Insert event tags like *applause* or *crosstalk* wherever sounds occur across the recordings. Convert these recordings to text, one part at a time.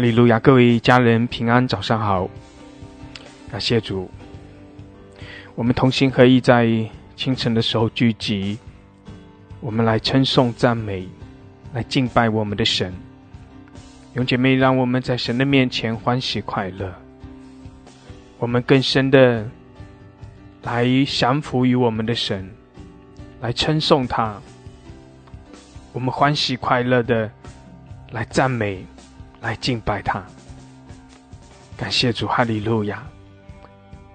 路亚，哈利路亚！各位家人平安，早上好。感谢主，我们同心合意在清晨的时候聚集，我们来称颂、赞美，来敬拜我们的神。永姐妹，让我们在神的面前欢喜快乐。我们更深的来降服于我们的神，来称颂他。我们欢喜快乐的来赞美。来敬拜他，感谢主，哈利路亚！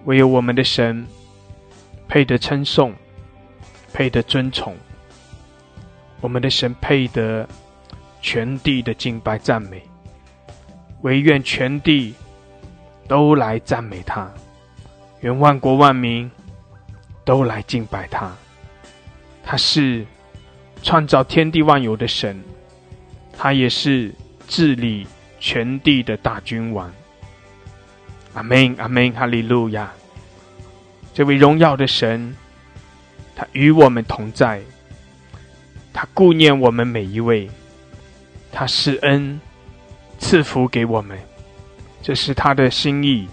唯有我们的神配得称颂，配得尊崇。我们的神配得全地的敬拜赞美，唯愿全地都来赞美他，愿万国万民都来敬拜他。他是创造天地万有的神，他也是治理。全地的大君王，阿门，阿门，哈利路亚！这位荣耀的神，他与我们同在，他顾念我们每一位，他施恩赐福给我们，这是他的心意。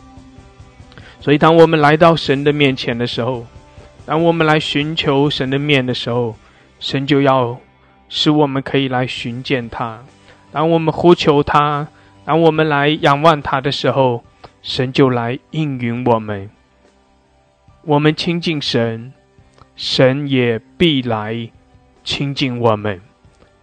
所以，当我们来到神的面前的时候，当我们来寻求神的面的时候，神就要使我们可以来寻见他。当我们呼求他。当我们来仰望他的时候，神就来应允我们。我们亲近神，神也必来亲近我们。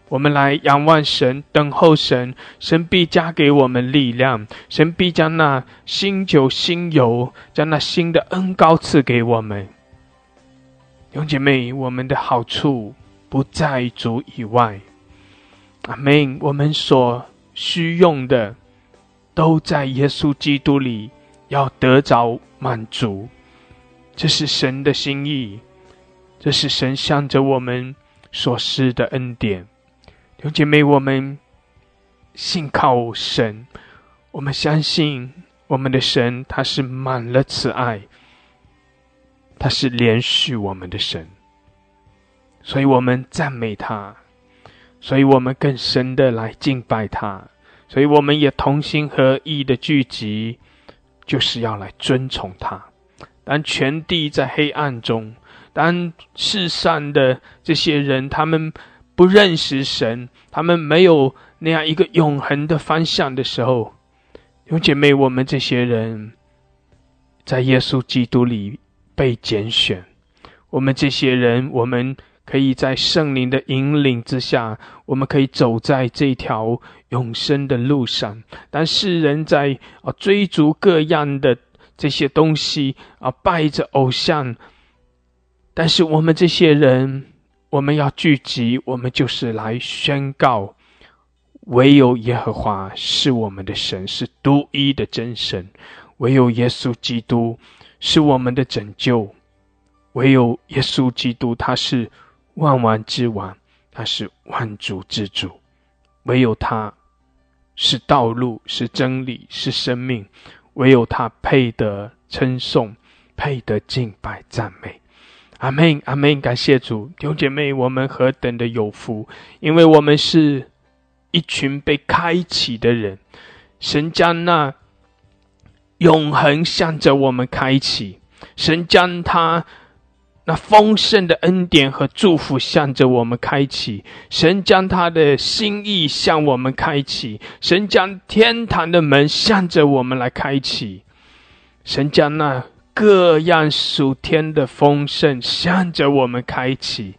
我们来仰望神，等候神，神必加给我们力量，神必将那新酒新油，将那新的恩膏赐给我们。兄姐妹，我们的好处不在主以外。阿门。我们所。需用的，都在耶稣基督里，要得着满足。这是神的心意，这是神向着我们所施的恩典。弟兄姐妹，我们信靠神，我们相信我们的神，他是满了慈爱，他是连续我们的神，所以我们赞美他。所以我们更深的来敬拜他，所以我们也同心合意的聚集，就是要来尊崇他。当全地在黑暗中，当世上的这些人他们不认识神，他们没有那样一个永恒的方向的时候，兄姐妹，我们这些人，在耶稣基督里被拣选，我们这些人，我们。可以在圣灵的引领之下，我们可以走在这条永生的路上。但世人在啊追逐各样的这些东西啊，拜着偶像。但是我们这些人，我们要聚集，我们就是来宣告：唯有耶和华是我们的神，是独一的真神；唯有耶稣基督是我们的拯救；唯有耶稣基督，他是。万王之王，他是万主之主，唯有他是道路，是真理，是生命，唯有他配得称颂，配得敬拜赞美。阿门，阿门！感谢主，弟兄姐妹，我们何等的有福，因为我们是一群被开启的人，神将那永恒向着我们开启，神将他。那丰盛的恩典和祝福向着我们开启，神将他的心意向我们开启，神将天堂的门向着我们来开启，神将那各样属天的丰盛向着我们开启。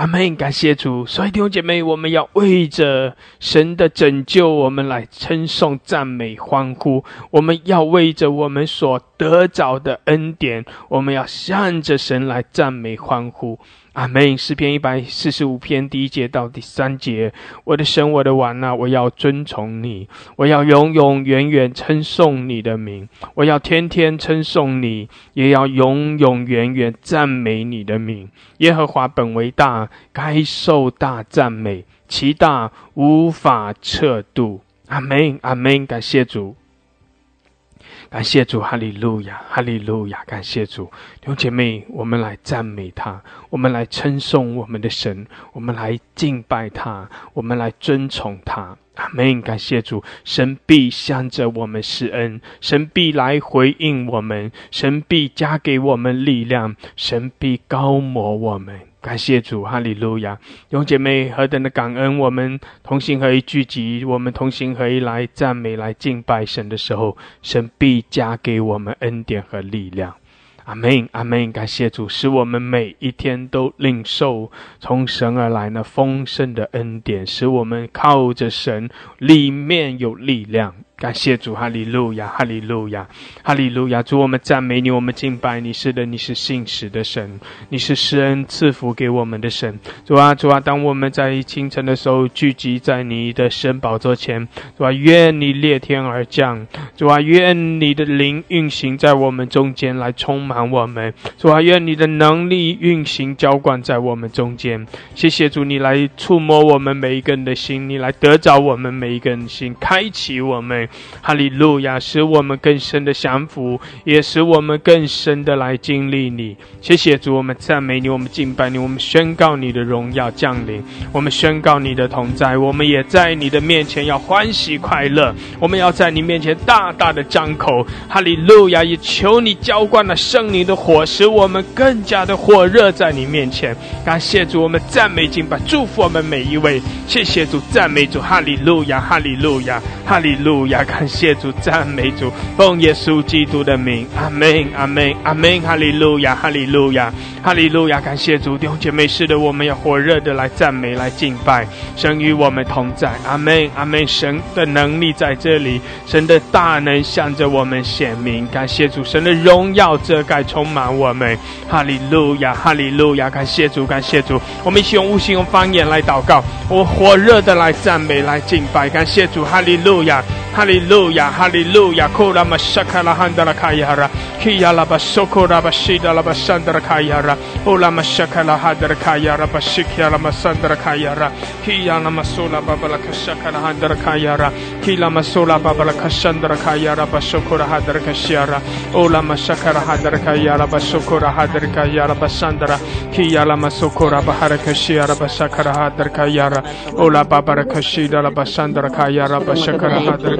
阿门！感谢主，所以弟兄姐妹，我们要为着神的拯救，我们来称颂、赞美、欢呼；我们要为着我们所得着的恩典，我们要向着神来赞美、欢呼。阿门。诗篇一百四十五篇第一节到第三节，我的神，我的王啊，我要尊崇你，我要永永远远称颂你的名，我要天天称颂你，也要永永远远赞美你的名。耶和华本为大，该受大赞美，其大无法测度。阿门，阿门。感谢主。感谢主，哈利路亚，哈利路亚，感谢主，弟兄姐妹，我们来赞美他，我们来称颂我们的神，我们来敬拜他，我们来尊崇他。阿门！感谢主，神必向着我们施恩，神必来回应我们，神必加给我们力量，神必高摩我们。感谢主，哈利路亚！弟姐妹，何等的感恩！我们同心合一聚集，我们同心合一来赞美、来敬拜神的时候，神必加给我们恩典和力量。阿门，阿门！感谢主，使我们每一天都领受从神而来那丰盛的恩典，使我们靠着神里面有力量。感谢主，哈利路亚，哈利路亚，哈利路亚！主，我们赞美你，我们敬拜你。是的，你是信实的神，你是施恩赐福给我们的神。主啊，主啊，当我们在清晨的时候聚集在你的神宝座前，主啊，愿你裂天而降。主啊，愿你的灵运行在我们中间，来充满我们。主啊，愿你的能力运行浇灌在我们中间。谢谢主，你来触摸我们每一个人的心，你来得着我们每一个人的心，开启我们。哈利路亚，使我们更深的降服，也使我们更深的来经历你。谢谢主，我们赞美你，我们敬拜你，我们宣告你的荣耀降临，我们宣告你的同在，我们也在你的面前要欢喜快乐，我们要在你面前大大的张口。哈利路亚，也求你浇灌了圣灵的火，使我们更加的火热在你面前。感谢主，我们赞美敬拜，祝福我们每一位。谢谢主，赞美主，哈利路亚，哈利路亚，哈利路亚。感谢主，赞美主，奉耶稣基督的名，阿门，阿门，阿门，哈利路亚，哈利路亚，哈利路亚。感谢主，弟兄姐妹，是的，我们要火热的来赞美，来敬拜，神与我们同在，阿门，阿门。神的能力在这里，神的大能向着我们显明。感谢主，神的荣耀遮盖充满我们，哈利路亚，哈利路亚。感谢主，感谢主，我们一起用悟性、用方言来祷告，我火热的来赞美，来敬拜。感谢主，哈利路亚。哈利路亚，哈利路亚，库拉玛沙卡拉汉达拉卡亚拉，基亚拉巴苏库拉巴西达拉巴山达拉卡亚拉，乌拉玛沙卡拉哈达拉卡亚拉巴西基亚拉玛山达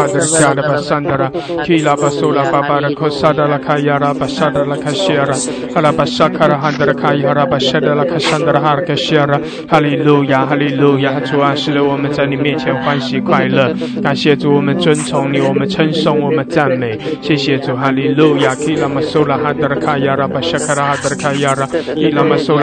hadar kaya la basandra. Kila basula babara kosada la kaya la basada la kashia. Ala basakara hadar kaya la basada la kasandra har kashia. Hallelujah, hallelujah. 主啊，使得我们在你面前欢喜快乐。感谢主，我们尊崇你，我们称颂，我们赞美。谢谢主，哈利路亚。基拉玛苏拉哈德卡亚拉巴沙卡拉哈德卡亚拉，基拉玛苏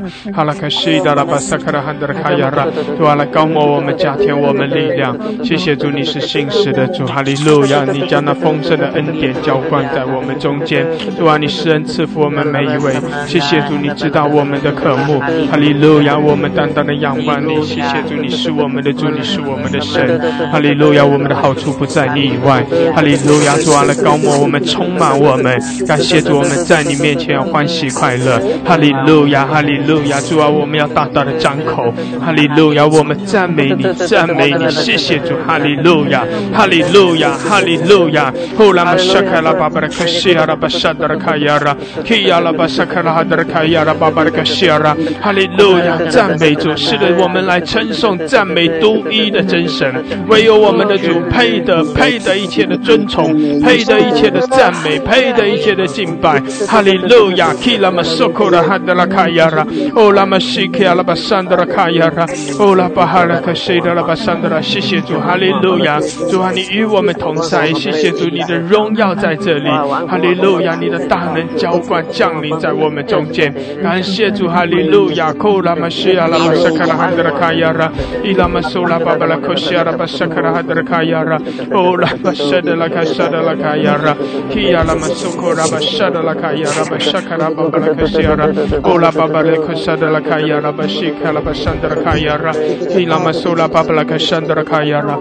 拉哈德卡亚拉卡桑德拉，巴苏拉巴巴卡拉卡亚拉玛沙卡拉哈德卡亚拉，卡西达拉巴沙卡拉哈德卡亚拉，主啊，来高摩我们加添我们力量。谢谢主，你是信实的主，哈利路亚。你将那丰盛的恩典浇灌在我们中间。主啊，你施恩赐福我们每一位。谢谢主，你知道我们的渴慕。哈利路亚，我们单单的仰望你。谢谢主，你是我们的主，你是我们的神。哈利路亚，我们的好处不在你以外。哈利路亚，主啊，来高摩我们，充满我们。感谢主，我们在你面前欢喜快乐。哈利路亚，哈利路亚，主啊，我们要大大的张口。哈利路亚，我们赞美你，赞美你。谢谢主，哈利路亚，哈利路亚，哈利路亚。呼拉玛沙卡拉巴巴拉克西亚拉巴沙德拉卡亚拉，基亚拉巴沙卡拉哈德拉卡亚拉巴巴拉克西亚拉。哈利路亚，赞美主，是的，我们来称颂赞美独一的真神，唯有我们的主配得，配得一切的尊崇，配得一切的赞美，配得一切的敬拜。哈利路亚，基拉玛苏库拉哈德拉卡亚拉，哦拉玛西克亚拉巴桑德拉卡亚拉，哦拉巴哈拉克西德拉巴桑德拉，谢谢主，哈利路亚，主啊，你与我们同在，谢谢主，你的荣耀在这里，哈利路亚，你的大能浇灌降临在我们中间，感谢主，哈利路亚，库拉玛西亚拉巴沙卡拉哈德拉卡亚拉，伊拉玛苏拉巴巴拉库西亚拉巴沙卡拉哈德拉卡亚拉，哦拉巴沙德拉卡沙德拉卡亚拉，基亚拉玛苏库拉巴沙德拉卡亚拉巴沙卡拉巴巴拉库西亚拉，哦拉巴巴拉库沙德拉卡亚拉巴西卡拉巴沙德拉卡亚拉，伊拉玛苏拉巴巴拉卡沙德拉卡亚拉，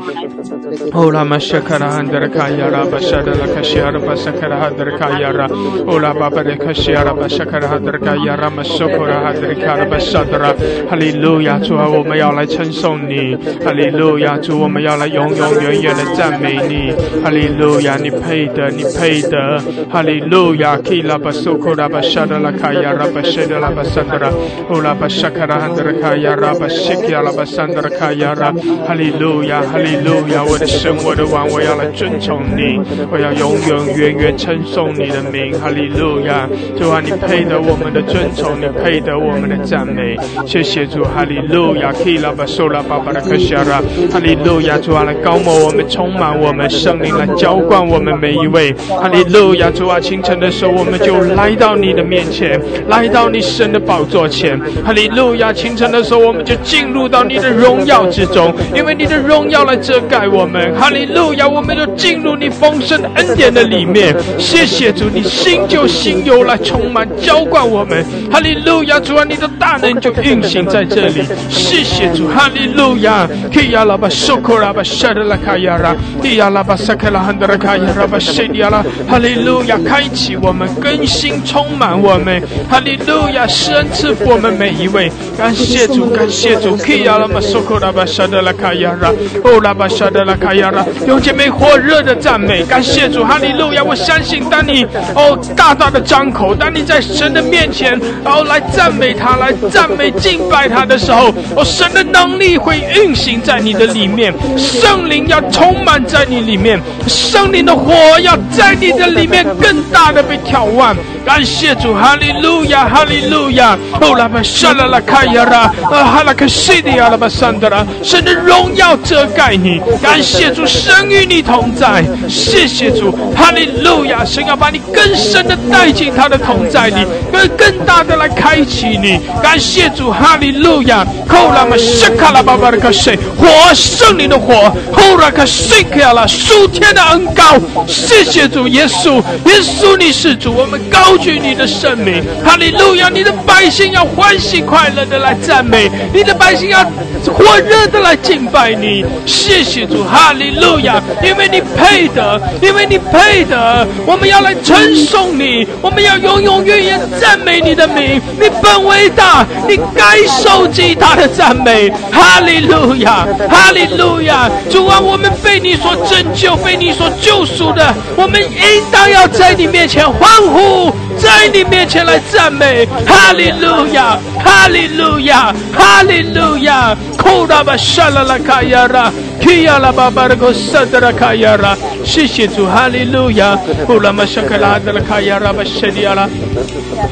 哦拉玛沙卡拉哈德拉卡亚拉巴沙德拉卡西亚拉巴沙卡拉哈德拉卡亚拉，哦拉巴巴拉卡西亚拉巴沙卡拉哈德拉卡亚拉玛苏库拉哈德拉卡拉巴沙德拉，哈利路亚，主啊，我们要来称颂你，哈利路亚，主，我们要来永永远远的赞美你，哈利路亚，你配的，你配的，哈利路亚，基拉巴苏库拉巴沙德拉卡亚拉巴沙德拉巴沙德拉，哦拉巴沙卡拉哈德拉卡亚拉巴西基亚拉巴沙德拉卡亚拉，哈利路亚，哈利路亚，我的神，我的王，我要来尊崇你，我要永永远远称颂你的名，哈利路亚，主啊，你配得我们的尊崇，你配得我们的赞美，谢谢主，哈利路亚，基拉巴苏拉巴巴拉克夏拉，哈利路亚，主啊，来高摩我们，充满我们，圣灵来浇灌我们每一位，哈利路亚，主啊，清晨的时候我们就来到你的面前，来到你神的宝座前，哈利路亚，清晨的时候我们就进入到你的荣耀之中，因为你的荣耀来遮盖我们，哈利路亚，我们就进入你丰盛的恩典的里面，谢谢主，你新旧新油来充满浇灌我们，哈利路亚，主啊，你的大能就运行在这里，谢谢主，哈利路亚，基亚拉巴苏库拉巴沙德拉卡亚拉，基亚拉巴萨克拉汉德拉卡亚拉巴西迪亚拉，哈利路亚，开启我们，更新充满我们，哈利路亚，施恩赐我们每一位，感谢主，感谢主，基亚拉巴苏库拉巴沙德拉卡亚拉，哦拉巴沙德拉卡亚拉，用姐妹火热的赞美，感谢主，哈利路亚，我相信当你哦大大的张口，当你在神的面前，然后来赞美他，来赞美敬拜他的时候，哦神的能力会运行在你的里面，圣灵要充满在你里面，圣灵的火要在你的里面更大的被眺望。感谢主，哈利路亚，哈利路亚。哦拉巴沙拉拉卡亚拉，啊哈拉克西迪亚拉巴桑德拉，神的荣耀遮盖你。感谢主，神与你同在。谢谢主，哈利路亚。神要把你更深的带进他的同在里，更更大的来开启你。感谢主，哈利路亚。扣拉玛沙卡拉巴巴的克西，火圣灵的火，后拉克西克亚拉，属天的恩高。谢谢主耶稣，耶稣你是主，我们高举你的圣名。哈利路亚，你的百姓要欢喜快乐的来赞美，你的百姓要火热的来敬拜你。谢谢主，哈利路亚，因为你配得，因为你配得，我们要来称颂你，我们要永永远远赞美你的名。你本伟大，你该受极大的赞美。哈利路亚，哈利路亚，主啊，我们被你所拯救，被你所救赎的，我们应当要在你面前欢呼，在你面前来赞美。哈利路亚，哈利路亚，哈利路亚。库拉巴沙拉拉卡亚拉，基亚拉巴巴拉克萨德拉卡亚拉，谢谢主，哈利路亚。库拉玛沙卡拉德拉卡亚拉巴谢迪亚拉，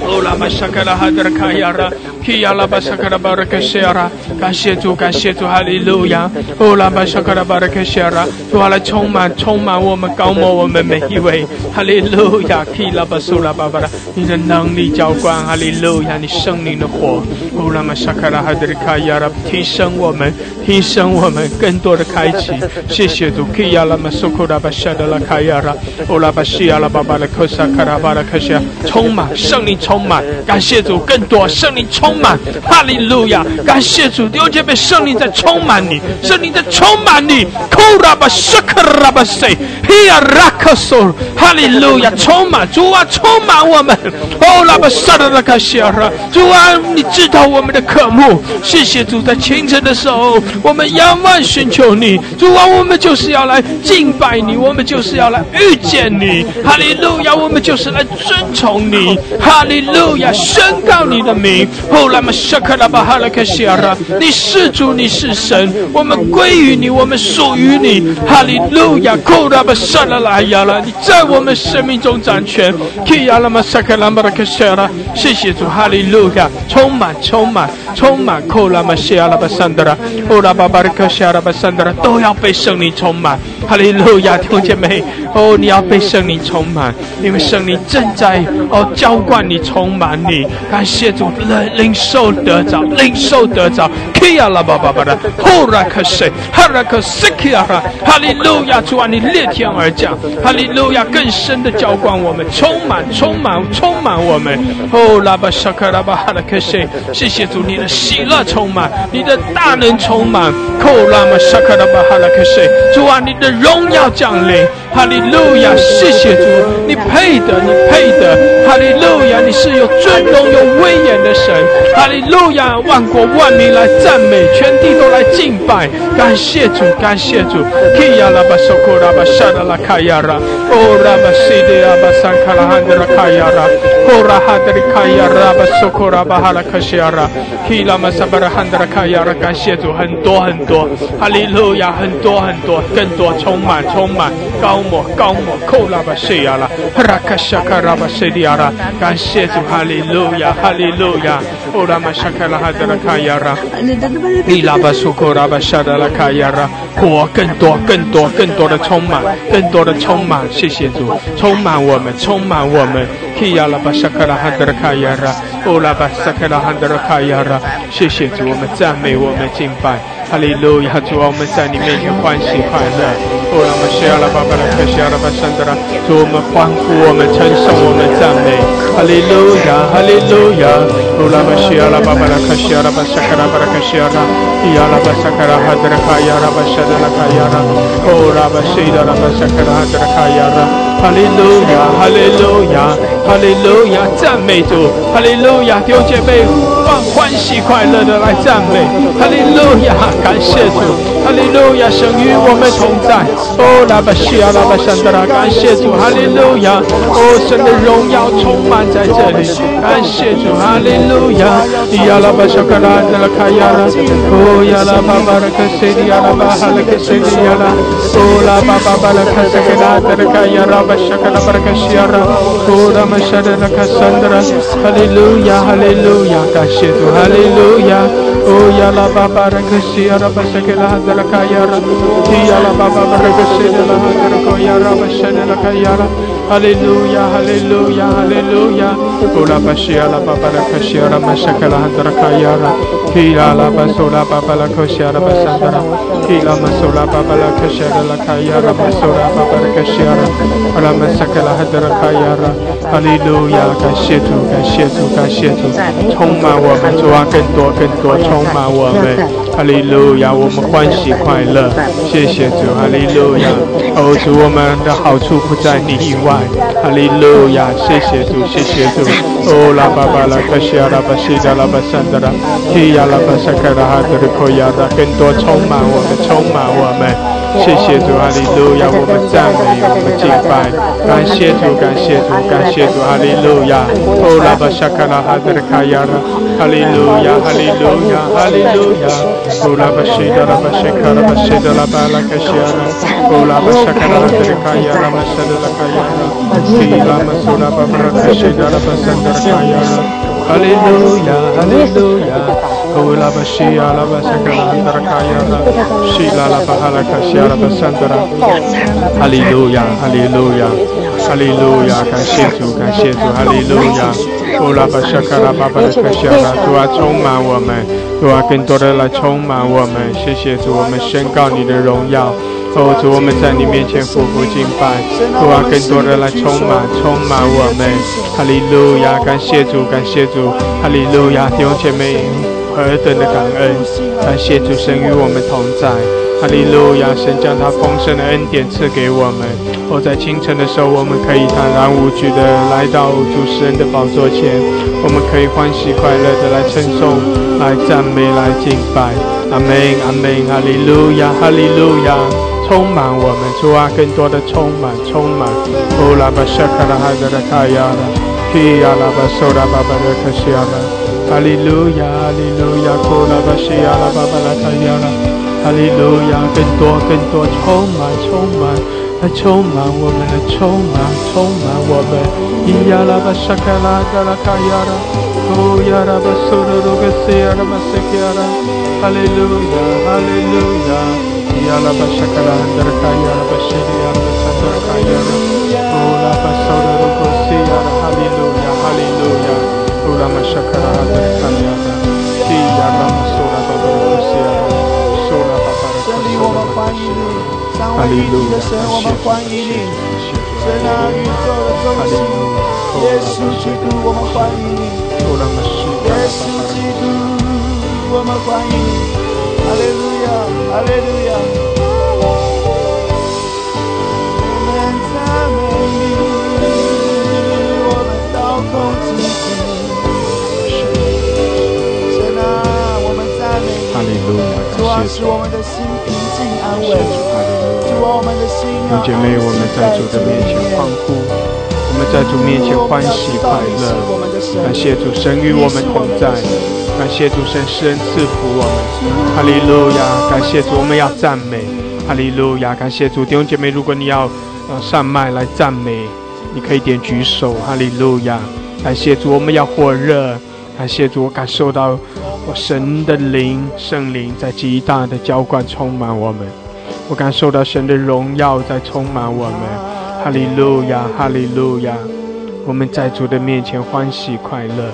库拉玛沙卡拉哈德拉卡亚拉，基亚拉巴沙卡拉巴拉克谢亚拉，感谢主，感谢主，哈利路亚。库拉玛沙卡拉巴拉克谢亚拉，主啊来充满充满我们，高摩我们每一位，哈利路亚。基拉巴苏拉巴巴拉，你的能力浇灌，哈利路亚，你圣灵的火，库拉玛沙卡拉哈德里卡亚拉，提升我。们提升我们更多的开启，谢谢主。基亚拉玛苏库拉巴夏德拉卡亚拉，欧拉巴西亚拉巴巴拉克萨卡拉巴拉克西充满圣灵，充满感谢主，更多圣灵充满，哈利路亚！感谢主，弟兄姐妹，圣灵在充满你，圣灵在充满你。库拉巴沙卡拉巴塞，希亚拉克索，哈利路亚！充满主啊，充满我们。欧拉巴沙德拉卡西亚拉，主啊，你知道我们的渴慕，谢谢主，在清晨的。时候，我们仰望寻求你，主啊，我们就是要来敬拜你，我们就是要来遇见你，哈利路亚，我们就是来尊崇你，哈利路亚，宣告你的名。后来嘛，沙克拉巴哈拉克西亚拉，你是主，你是神，我们归于你，我们属于你，哈利路亚。库拉巴沙拉拉亚拉，你在我们生命中掌权。基亚拉玛萨克拉巴拉克谢拉，谢谢主，哈利路亚，充满，充充满，充满，库拉玛西阿拉巴桑德拉，乌拉巴巴拉克西阿拉巴桑德拉，都要被圣灵充满，哈利路亚，听见没？哦，你要被圣灵充满，因为圣灵正在哦浇灌你，充满你，感谢主，领领受得着，领受得着，基亚拉巴巴巴拉，呼拉克西，哈拉克西基亚拉，哈利路亚，主啊，你裂天而降，哈利路亚，更深的浇灌我们，充满，充满，充满我们。哦，拉巴沙克拉巴哈拉克谢，谢谢主，你的喜乐充满，你的大能充满。主啊，你的荣耀降临。哈利路亚，谢谢主，你配的，你配的。哈利路亚，你是有尊荣、有威严的神。哈利路亚，万国万民来赞美，全地都来敬拜，感谢主，感谢主。基亚拉巴索库拉巴沙拉拉卡亚拉，哦拉巴西迪亚巴桑卡拉汉德拉卡亚拉，哦拉哈德里卡亚拉巴索库拉巴哈拉卡西亚拉，基拉马萨巴拉汉德拉卡亚拉，感谢主，很多很多。哈利路亚，很多很多，更多，充满，充满高。莫高莫扣拉巴谢亚拉，拉卡沙卡拉巴谢利亚拉，感谢主，哈利路亚，哈利路亚，乌拉玛沙卡拉哈德拉卡亚拉，伊拉巴苏库拉巴沙德拉卡亚拉，火更多更多更多的充满，更多的充满，谢谢主，充满我们，充满我们，基亚拉巴沙卡拉哈德拉卡亚拉，乌拉巴沙卡拉哈德拉卡亚拉，谢谢主，我们赞美，我们敬拜。哈利路亚，主啊，我们在你面前欢喜快乐。哦，拉玛西亚拉巴巴拉克西亚拉巴圣德拉，主我们欢呼，我们称颂，我们赞美。哈利路亚，哈利路亚。哦，拉玛西亚拉巴巴拉克西亚拉巴萨卡拉巴拉克西亚拉，伊亚拉巴萨卡拉哈德拉卡亚拉巴沙德拉卡亚拉，哦，拉巴西达拉巴萨卡拉哈德拉卡亚拉。哈利路亚，哈利路亚，哈利路亚，赞美主，哈利路亚，弟兄姐妹，欢欢喜快乐的来赞美，哈利路亚。感谢主，哈利路亚，神与我们同在。哦，拉巴西亚，拉巴山德拉，感谢主，哈利路亚。哦，神的荣耀充满在这里，感谢主，哈利路亚。亚拉巴沙卡拉德拉卡亚拉，哦，亚拉巴巴拉克西迪亚拉巴哈拉克西迪亚拉，哦，拉巴巴巴拉克西卡拉德拉卡亚拉巴沙卡拉巴拉克西亚拉，哦，拉巴沙德拉卡山德拉，哈利路亚，哈利路亚，感 shito hallelujah. Oh ya la baba rakashi ya rabba shakila hazala kayara ya la baba rakashi la hazala kayara bashana la kayara 哈利路亚，哈利路亚，哈利路亚。苏拉巴什亚拉巴巴拉喀什亚拉玛什卡拉哈德拉卡亚拉，希拉拉巴苏拉巴巴拉喀什亚拉巴萨德拉，希拉玛苏拉巴巴拉喀什德拉卡亚拉玛苏拉巴巴拉喀什亚拉，拉玛什卡拉哈德拉卡亚拉。哈利路亚，感谢主，感谢主，感谢主，充满我们，主啊，更多，更多，充满我们。哈利路亚，我们欢喜快乐，谢谢主，哈利路亚。主我们的好处不在你以外。哈利路亚，谢谢主，谢谢主，哦拉巴巴拉巴西亚拉巴西达拉巴山达拉，提亚拉巴萨卡拉哈德里科亚达，更多充满我们，充满我们。谢谢主，哈利路亚！我们赞美，我们敬拜，感谢主，感谢主，感谢主，哈利路亚！哦，拉巴沙卡拉哈德卡亚拉，哈利路亚，哈利路亚，哈利路亚！哦，拉巴西达拉巴西卡拉巴西达拉巴拉卡西亚拉，哦，拉巴沙卡拉哈德卡亚拉巴沙德拉卡亚拉，西拉马苏拉巴巴拉卡西达拉巴沙德卡亚拉，哈利路亚，哈利路亚欧拉巴希亚，拉巴夏卡拉巴达卡亚拉，希拉拉巴哈拉卡西亚拉巴，三德拉，哈利路亚，哈利路亚，哈利路亚。感谢主，感谢主，哈利路亚。欧拉巴沙卡拉巴巴的卡西亚拉，主啊，充满我们，主啊，更多的人来充满我们。谢谢主，我们宣告你的荣耀。欧主，我们在你面前俯伏敬拜。主啊，更多的人来充满，充满我们。哈利路亚，感谢主，感谢主。哈利路亚，弟兄姐妹。尔等的感恩！感谢主神与我们同在，哈利路亚！神将他丰盛的恩典赐给我们。哦，在清晨的时候，我们可以坦然无惧的来到主神的宝座前，我们可以欢喜快乐的来称颂、来赞美、来敬拜。阿门，阿门，哈利路亚，哈利路亚！充满我们，主啊，更多的充满，充满。哦，拉巴沙卡拉哈德拉卡亚拉，基亚拉巴索拉巴巴的克西亚拉。哈利路亚，哈利路亚，库拉巴西亚拉巴巴拉卡亚拉，哈利路亚，更多更多，充满充满，来充满我们，来充满，充满我们。咿呀啦吧沙卡拉达拉卡呀啦，哦呀啦吧苏罗罗格西呀啦吧塞卡呀啦，哈利路亚，哈利路亚。咿呀啦吧沙卡拉达拉卡呀啦吧西里呀啦吧萨达拉卡呀啦，哦啦吧苏罗罗格西呀啦，哈利路亚，哈利路亚。哦啦嘛沙卡拉达拉卡呀啦，咿呀啦啊，使我们的心平静安稳。弟兄姐妹，我们在主的面前欢呼，我们在主面前欢喜快乐。感谢主神与我们同在，感谢主神施恩赐福我们。哈利路亚！感谢主，我们要赞美。哈利路亚！感谢主，弟兄姐妹，如果你要呃上麦来赞美，你可以点举手。哈利路亚！感谢主，我们要火热。感谢主，我感受到神的灵圣灵在极大的浇灌充满我们。我感受到神的荣耀在充满我们，哈利路亚，哈利路亚！我们在主的面前欢喜快乐，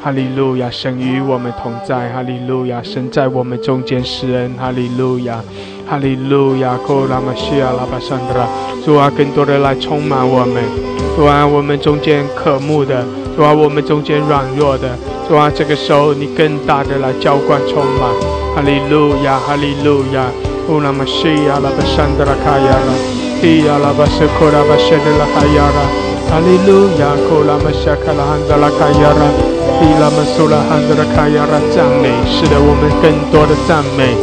哈利路亚！神与我们同在，哈利路亚！神在我们中间施恩，哈利路亚，哈利路亚！库拉玛西亚拉巴桑德拉主啊，更多的来充满我们，主啊，我们中间渴慕的，主啊，我们中间软弱的，主啊，这个时候你更大的来浇灌充满。哈利路亚，哈利路亚。乌拉玛西亚拉巴山德拉卡亚拉，伊亚拉巴斯库拉巴舍德拉卡亚拉。哈利路亚，库拉玛夏卡拉汉德拉卡亚拉，伊拉玛苏拉汉德拉卡亚拉。赞美，使得我们更多的赞美。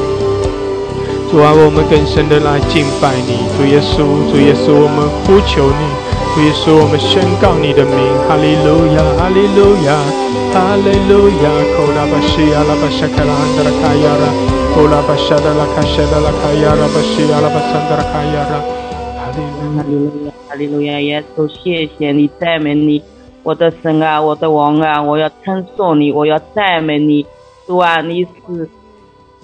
主啊，我们更深的来敬拜你，主耶稣，主耶稣，我们呼求你，主耶稣，我们宣告你的名，哈利路亚，哈利路亚。哈利路亚，Kola Bashiach la Bashaka la Handra Kayara。Ola bashada la kashada la kayara bashia la basandra kayara。哈利路亚，哈利路亚，耶稣，谢谢你，赞美你，我的神啊，我的王啊，我要称颂你，我要赞美你，主啊，你是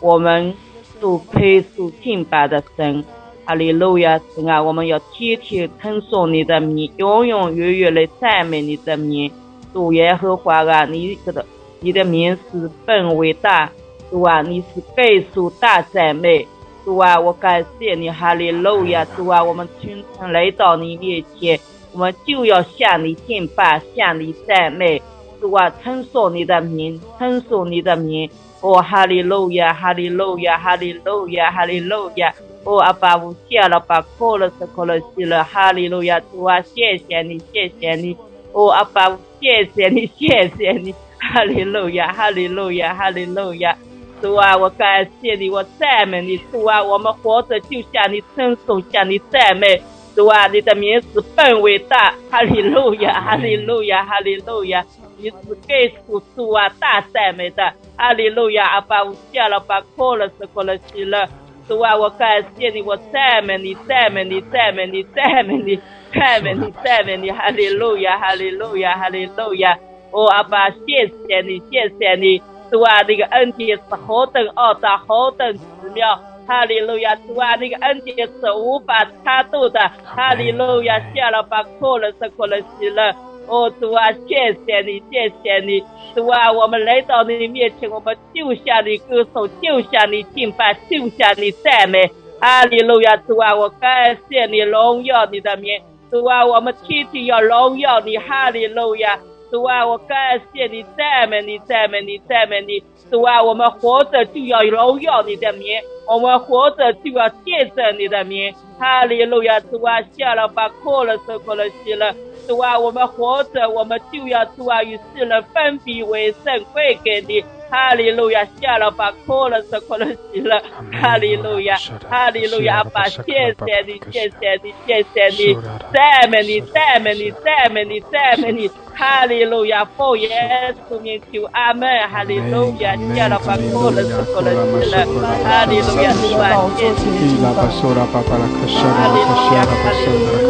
我们主配属敬拜的神。哈利路亚，神啊，我们要天天称颂你的名，永永远远的赞美你的名。主耶和华啊，你这个你的名是本伟大。主啊，你是倍数大赞美，主啊，我感谢你，哈利路亚，主啊，我们清晨来到你面前，我们就要向你敬拜，向你赞美，主啊，称颂你的名，称颂你的名，哦，哈利路亚，哈利路亚，哈利路亚，哈利路亚，哦，阿爸无谢了，把可了是可了西了，哈利路亚，主啊，谢谢你，谢谢你，哦，阿爸谢谢你，谢谢你，哈利路亚，哈利路亚，哈利路亚。主啊，我感谢你，我赞美你。主啊，我们活着就向你称颂，向你赞美。主啊，你的名字本伟大，哈利路亚，哈利路亚，哈利路亚。你是给主主啊大赞美的，哈利路亚。阿爸，我下了把哭了，是哭了，喜了。主啊，我感谢你，我赞美你，赞美你，赞美你，赞美你，赞美你，赞美你，哈利路亚，哈利路亚，哈利路亚。哦，阿爸，谢谢你，谢谢你。主啊，那个恩典是何等奥大，何等奇妙！哈利路亚！主啊，那个恩典是无法插度的。哈利路亚！下了把苦了，是苦了喜乐。哦，主啊，谢谢你，谢谢你！主啊，我们来到你面前，我们就向你歌颂，就向你敬拜，就向你赞美。哈利路亚！主啊，我感谢你，荣耀你的名。主啊，我们天天要荣耀你。哈利路亚！主啊，我感谢你，赞美你，赞美你，赞美你。主啊，我们活着就要荣耀你的名，我们活着就要见证你的名。哈利路亚！主啊，下了把苦了，受苦了，喜了。主啊，我们活着，我们就要主啊与世人分别为圣，归给你。哈利路亚，下了吧，哭了是哭了喜了，哈利路亚，哈利路亚，爸，谢谢你，谢谢你，谢谢你，赞美你，赞美你，赞美你，赞美你。哈利路亚，奉耶稣名求阿门。哈利路亚，下了吧，过了是过了是了。哈利路亚，主啊，谢谢你。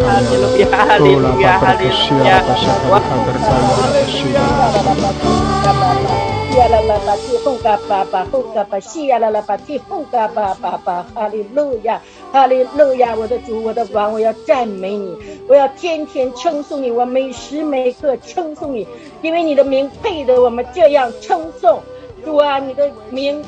哈利路亚，哈利路亚，哈利路亚，哈利路亚，哈利路亚，哈利路亚。西呀啦啦吧，提哄嘎巴巴，哄嘎巴西呀啦啦吧，提哄嘎巴巴巴，哈利路亚，哈利路亚，我的主，我的王，我要赞美你，我要天天称颂你，我每时每刻称颂你，因为你的名配得我们这样称颂。主啊，你的名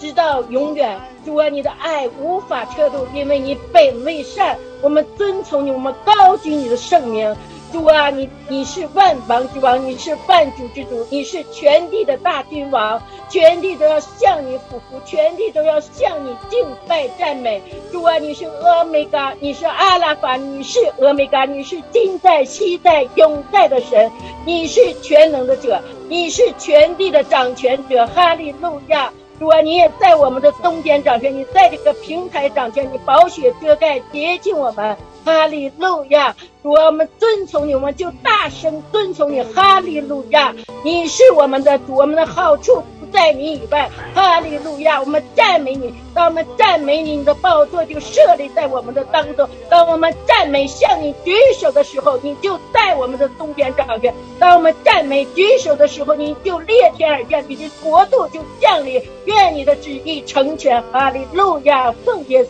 直到永远，主啊，你的爱无法测度，因为你本为善，我们遵从你，我们高举你的圣名。主啊，你你是万王之王，你是万主之主，你是全地的大君王，全地都要向你俯伏，全地都要向你敬拜赞美。主啊，你是阿美嘎，你是阿拉法，你是阿美嘎，你是今在、昔在、永在的神，你是全能的者，你是全地的掌权者。哈利路亚！主啊，你也在我们的中间掌权，你在这个平台掌权，你宝血遮盖洁净我们。哈利路亚！主，我们遵从你，我们就大声遵从你。哈利路亚！你是我们的主，我们的好处不在你以外。哈利路亚！我们赞美你，当我们赞美你，你的宝座就设立在我们的当中。当我们赞美向你举手的时候，你就在我们的中间掌权。当我们赞美举手的时候，你就裂天而降，你的国度就降临。愿你的旨意成全。哈利路亚！奉耶稣。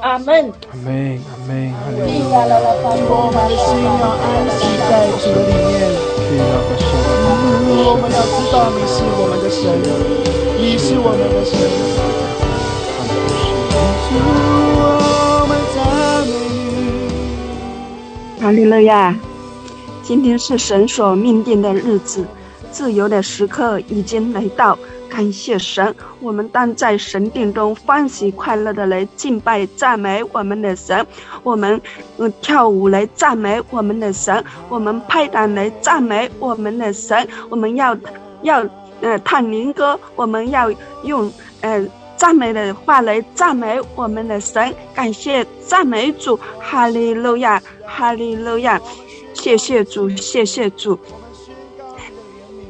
阿门，阿门，阿门，阿门。我们的心要安息在主的里面。我们要知道你是我们的神，你是我们的神。哈利路亚！今天是神所命定的日子，自由的时刻已经来到。感谢神，我们当在神殿中欢喜快乐的来敬拜赞美我们的神，我们嗯跳舞来赞美我们的神，我们拍掌来赞美我们的神，我们要要呃唱灵歌，我们要用呃赞美的话来赞美我们的神，感谢赞美主，哈利路亚，哈利路亚，谢谢主，谢谢主。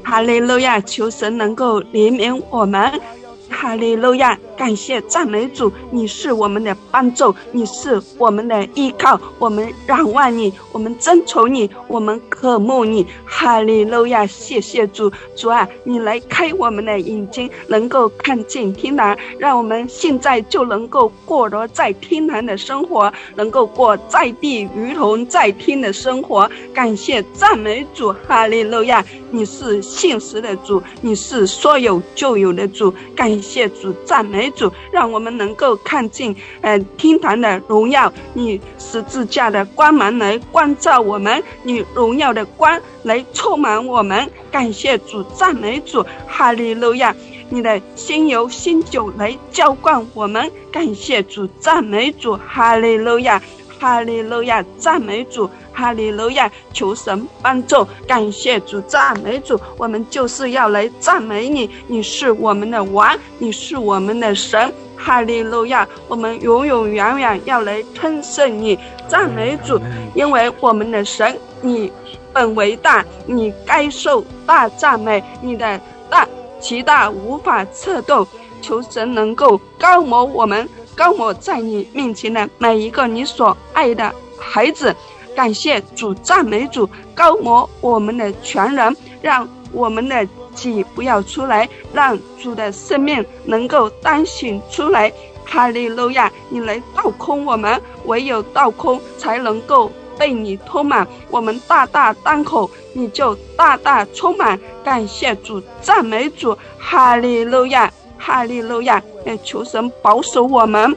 哈利路亚！求神能够怜悯我们。哈利路亚！感谢赞美主，你是我们的帮助，你是我们的依靠，我们仰望你，我们尊崇你，我们渴慕你。哈利路亚！谢谢主，主啊，你来开我们的眼睛，能够看见天堂，让我们现在就能够过得在天堂的生活，能够过在地如同在天的生活。感谢赞美主，哈利路亚！你是现实的主，你是说有就有的主。感谢主，赞美。主，让我们能够看见，呃，天堂的荣耀，你十字架的光芒来光照我们，你荣耀的光来充满我们。感谢主，赞美主，哈利路亚！你的新油新酒来浇灌我们。感谢主，赞美主，哈利路亚，哈利路亚，赞美主。哈利路亚，求神帮助，感谢主，赞美主，我们就是要来赞美你，你是我们的王，你是我们的神，哈利路亚，我们永永远远要来称颂你，赞美主，因为我们的神，你本为大，你该受大赞美，你的大其大无法测度，求神能够高摩我们，高摩在你面前的每一个你所爱的孩子。感谢主，赞美主，高摩我们的全人，让我们的己不要出来，让主的生命能够彰显出来。哈利路亚！你来倒空我们，唯有倒空才能够被你充满。我们大大当口，你就大大充满。感谢主，赞美主，哈利路亚，哈利路亚！求神保守我们。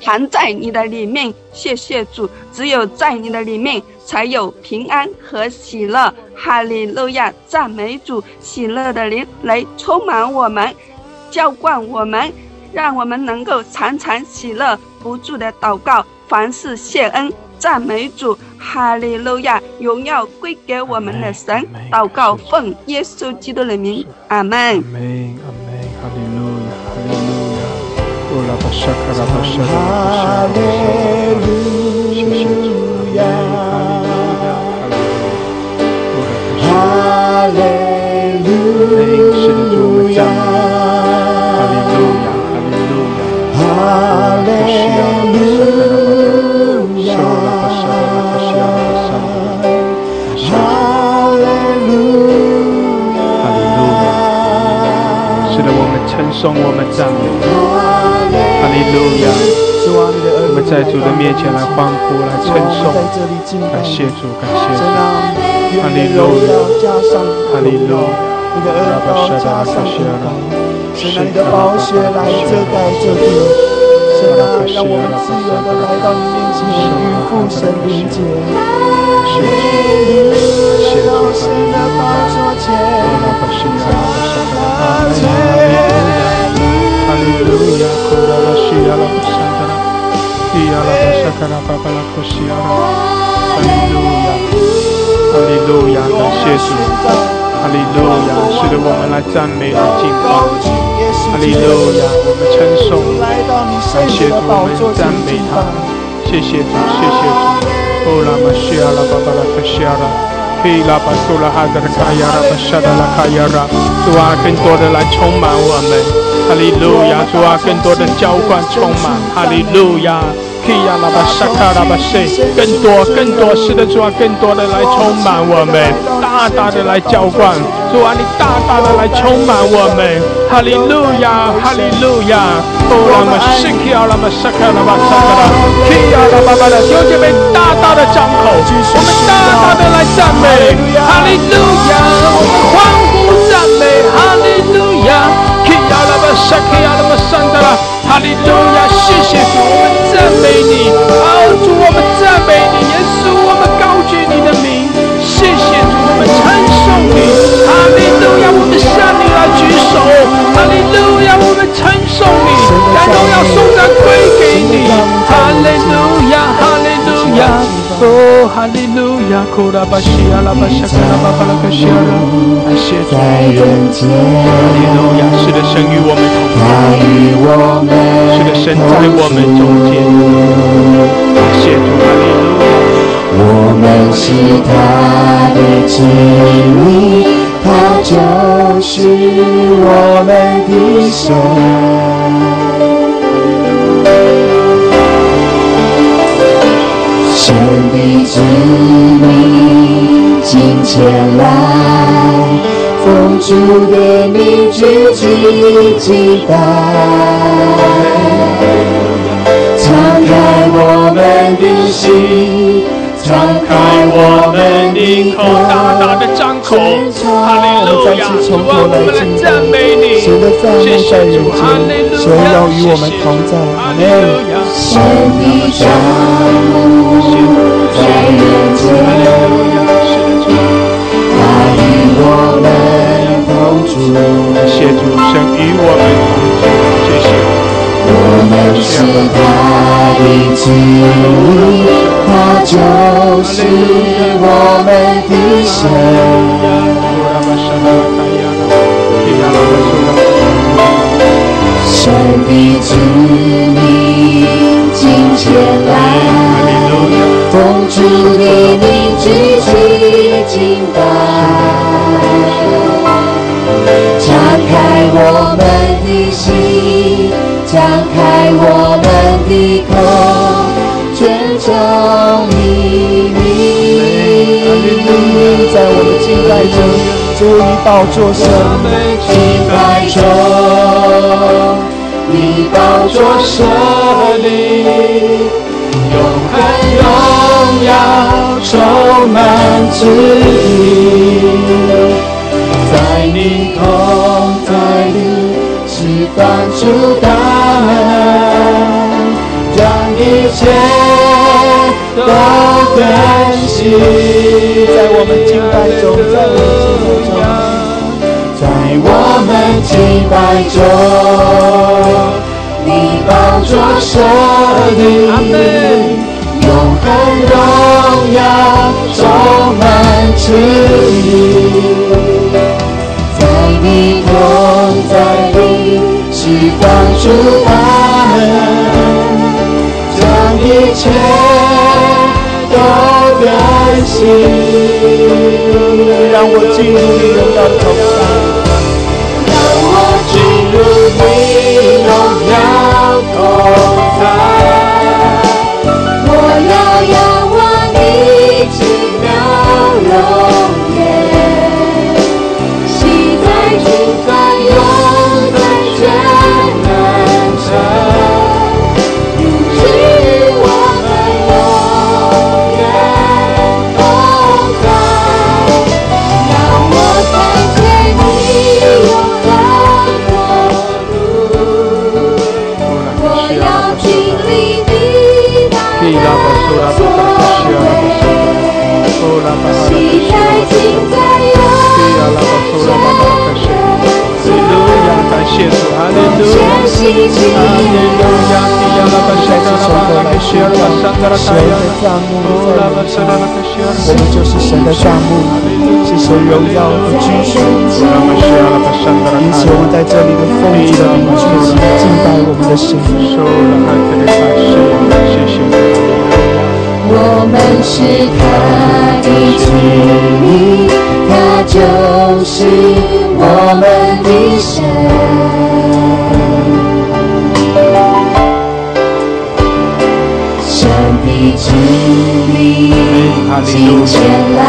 藏在你的里面，谢谢主。只有在你的里面，才有平安和喜乐。哈利路亚，赞美主！喜乐的灵来充满我们，浇灌我们，让我们能够常常喜乐，不住的祷告，凡事谢恩。赞美主，哈利路亚！荣耀归给我们的神。祷告奉耶稣基督的名，阿门。阿门，阿门，哈利路亚，哈利路亚。哦，拉巴沙卡拉巴沙拉巴沙，谢谢主，哈利路亚，是的，主，我们赞美，哈利路亚，哈利路亚，哈利路亚。称颂我们赞美，哈利 路亚！我们在主的面前来欢呼，来称颂，感谢主，感谢主，哈利路亚，哈利路亚！你的恩膏加上恩膏，神啊，你的宝血来遮盖这地，神啊，让我们自由的来到你面前与父神连接。哈利路亚，到神的宝座前，哈利路亚。哈利路亚，库拉拉希阿拉巴萨达拉，伊阿拉巴萨卡拉巴巴拉库希阿拉，哈利路亚，哈利路亚，感谢主，哈利路亚，是的，我们来赞美来敬拜，哈利路亚，我们称颂，感谢主，我们赞美他，谢谢主，谢谢主，哦，拉玛希阿拉巴巴拉库希阿拉。拉巴苏拉哈德的卡亚拉巴沙达拉卡亚拉，主啊，更多的来充满我们，哈利路亚！主啊，更多的浇灌充满，哈利路亚！嘿呀拉巴沙卡拉巴塞，更多更多是的，主啊，更多的来充满我们，大大的来浇灌，主啊，你大大的来充满我们，哈利路亚，哈利路亚！哦，拉巴西基亚拉巴沙卡拉巴沙卡拉，嘿呀拉巴巴的弟兄姐妹，大大的张口，我们大大的来赞美。哈利路亚，我们欢拉巴沙基亚拉巴桑达拉，哈利路亚，谢谢主，我们赞美你，哦主，我们赞美你，耶稣，我们高举你的名，谢谢主，我们称颂你，哈利路亚，我们向你来举手，哈利路亚，我们称颂你，感动要颂赞归给你，哈利路亚，哈利路亚。哦，哈利路亚，库拉巴西亚拉巴沙卡拉巴巴拉克西亚拉，感谢主，哈利路亚，是的神与我们同在，是的神在我们中间，感谢主，哈利路亚。我们是他的子民，他就是我们的神。神的子民进前来，奉主的名举起祭拜，敞开我们的心，敞开我们的口，大大的张口，哈利路亚，主啊，我们来赞美你，谢谢主，哈利路亚，谢谢主，哈利路亚。神的降临在人间，他与我们同住。谢主，神与我们同住。谢谢。我们是他的子民，他就是我们的神。神的子民。金前来，奉主的名举起敬拜，敞开我们的心，开我们的口，尊重你名。在我们敬拜中，主你宝座上，敬拜中。你宝座设立，永恒荣耀充满之地，在你空在里释放出大，一切都更新。在我们敬拜中，在我们敬拜中。在我们敬拜中，你宝座设立，永恒荣耀充满赐予，在你同在里释放出他们，将一切都更新。让我进入你荣耀的同在，让我进入你荣耀同在，我要仰望你奇妙容我们就是神的帐幕，是神荣耀的居所。因此，我们在这里的奉主的名聚集，敬拜我们的神。我们是他的子民，他就是我们的。神的子民进前来，